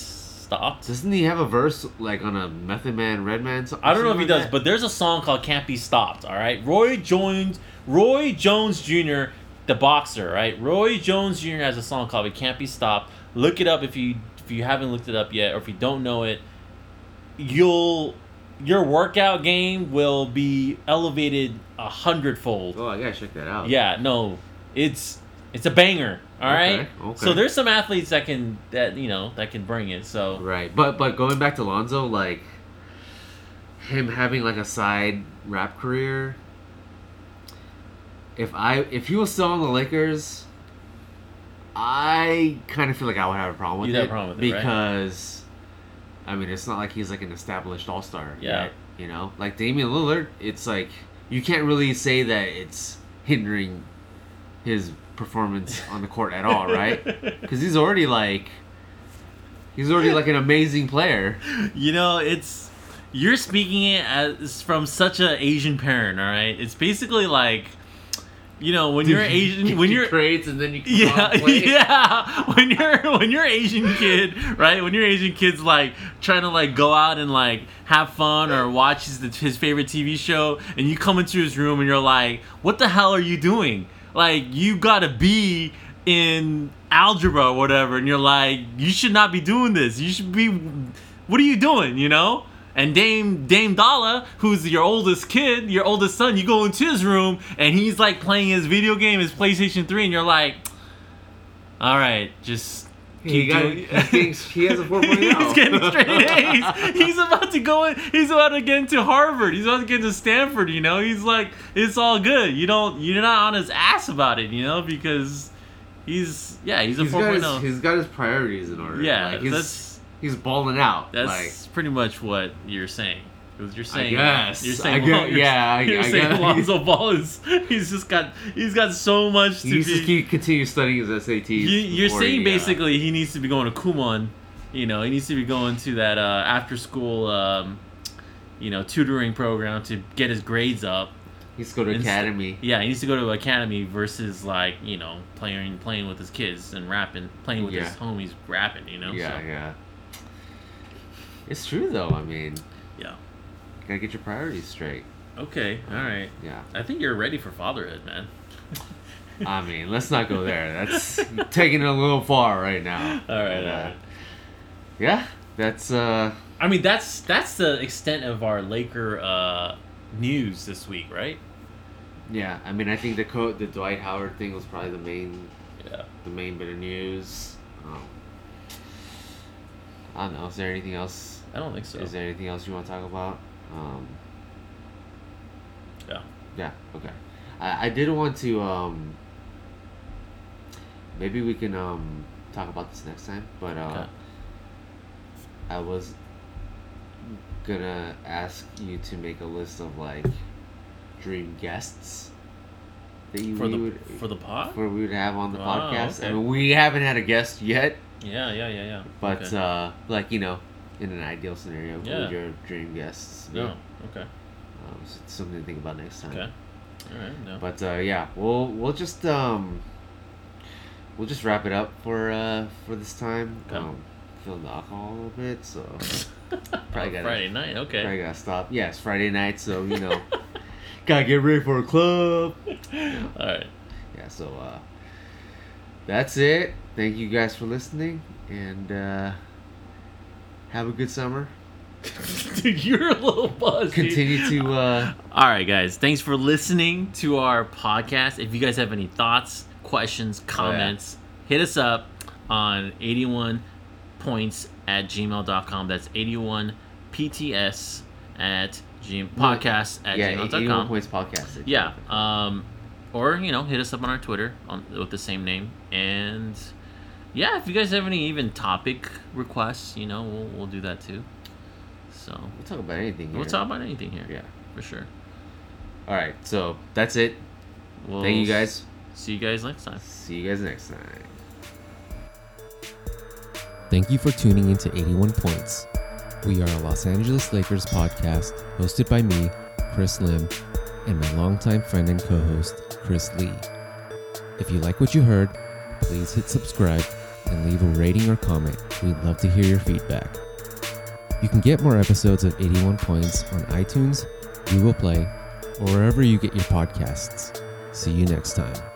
Stopped." Doesn't he have a verse like on a Method Man, Redman song? I don't know if he something does, like but there's a song called "Can't Be Stopped." All right, Roy Jones, Roy Jones Jr., the boxer. Right, Roy Jones Jr. has a song called "It Can't Be Stopped." Look it up if you if you haven't looked it up yet, or if you don't know it, you'll your workout game will be elevated a hundredfold. Oh, I gotta check that out. Yeah, no, it's it's a banger. All right. Okay, okay. So there's some athletes that can that you know that can bring it. So Right, but but going back to Lonzo, like him having like a side rap career. If I if he was still on the Lakers, I kind of feel like I would have a problem with You'd it have a problem with it, right? because, I mean, it's not like he's like an established All Star. Yeah. you know, like Damian Lillard, it's like you can't really say that it's hindering his performance on the court at all, right? (laughs) Because he's already like. He's already like an amazing player. you know it's you're speaking it as from such a Asian parent. All right. It's basically like you know when you're Asian (laughs) when you're trades and then you yeah, (laughs) yeah. When you're when you're Asian kid, right? When you're Asian kids like trying to like go out and like have fun or watch his, his favorite TV show, and you come into his room and you're like, "What the hell are you doing? Like you gotta be in algebra or whatever," and you're like, "You should not be doing this. You should be. What are you doing? You know?" And Dame Dame Dalla, who's your oldest kid, your oldest son, you go into his room and he's like playing his video game, his PlayStation 3, and you're like, all right, just He got. doing- He's getting, he has a four oh. (laughs) he's getting straight A's. He's about to go in. He's about to get into Harvard. He's about to get into Stanford. You know, he's like, it's all good. You don't, you're not on his ass about it. You know, because he's, yeah, he's a He's got, 4.0. his, he's got his priorities in order. Yeah, like, he's, that's- he's balling out. That's like pretty much what you're saying. You're saying, guess. you're saying, I guess- you're, yeah, I- (laughs) you're I saying guess. (laughs) Lonzo Ball is, he's just got, he's got so much to he needs be. to keep continue studying his SATs. You, you're saying he, uh, basically he needs to be going to Kumon, you know, he needs to be going to that uh, after school, um, you know, tutoring program to get his grades up. he's go to Inst- academy. Yeah, he needs to go to academy versus like you know playing playing with his kids and rapping, playing with his Yeah. homies rapping. You know. yeah, So, yeah. It's true though. I mean, gotta get your priorities straight. Okay. All right. Yeah. I think you're ready for fatherhood, man. (laughs) I mean, let's not go there. That's taking it a little far right now. All right. But, All uh, right. Yeah, that's uh I mean, that's that's the extent of our Laker uh, news this week, right? yeah. I mean, I think the co- the Dwight Howard thing was probably the main Yeah. the main bit of news. Um, I don't know. Is there anything else? I don't think so. Is there anything else you want to talk about? Um, Yeah. yeah. Okay. I, I did want to um. Maybe we can um talk about this next time, but uh, Okay. I was gonna ask you to make a list of like dream guests that you For the would for the pod. for we would have on the Wow, podcast. I okay. mean, we haven't had a guest yet, Yeah. Yeah. Yeah. Yeah. but okay. uh, like you know, in an ideal scenario, who Yeah. would your dream guests? be? no. Okay. Um, so it's something to think about next time. Okay. All right. No. But uh, yeah, we'll we'll just um, we'll just wrap it up for uh for this time. Okay. Um, feeling the alcohol a little bit, so (laughs) probably gotta Friday night. Okay. probably gotta stop. Yeah, it's Friday night, so you know, (laughs) gotta get ready for a club. (laughs) All right. Yeah, so uh, that's it. Thank you guys for listening, and uh, have a good summer. Dude, (laughs) you're a little buzzed. Continue to uh, All right, guys. Thanks for listening to our podcast. If you guys have any thoughts, questions, comments, hit us up on 81 points at gmail.com. That's 81 PTS at g- podcast at yeah, 81 points podcast. Yeah. Um, or, you know, hit us up on our Twitter on, with the same name. And yeah, if you guys have any even topic requests, you know, we'll, we'll do that too. So We'll talk about anything. Here. we'll talk about anything here. Yeah. For sure. All right. So that's it. We'll Thank you guys. See you guys next time. See you guys next time. Thank you for tuning into 81 Points. We are a Los Angeles Lakers podcast hosted by me, Chris Lim, and my longtime friend and co host, Chris Lee. If you like what you heard, please hit subscribe and leave a rating or comment. We'd love to hear your feedback. You can get more episodes of 81 Points on iTunes, Google Play, or wherever you get your podcasts. See you next time.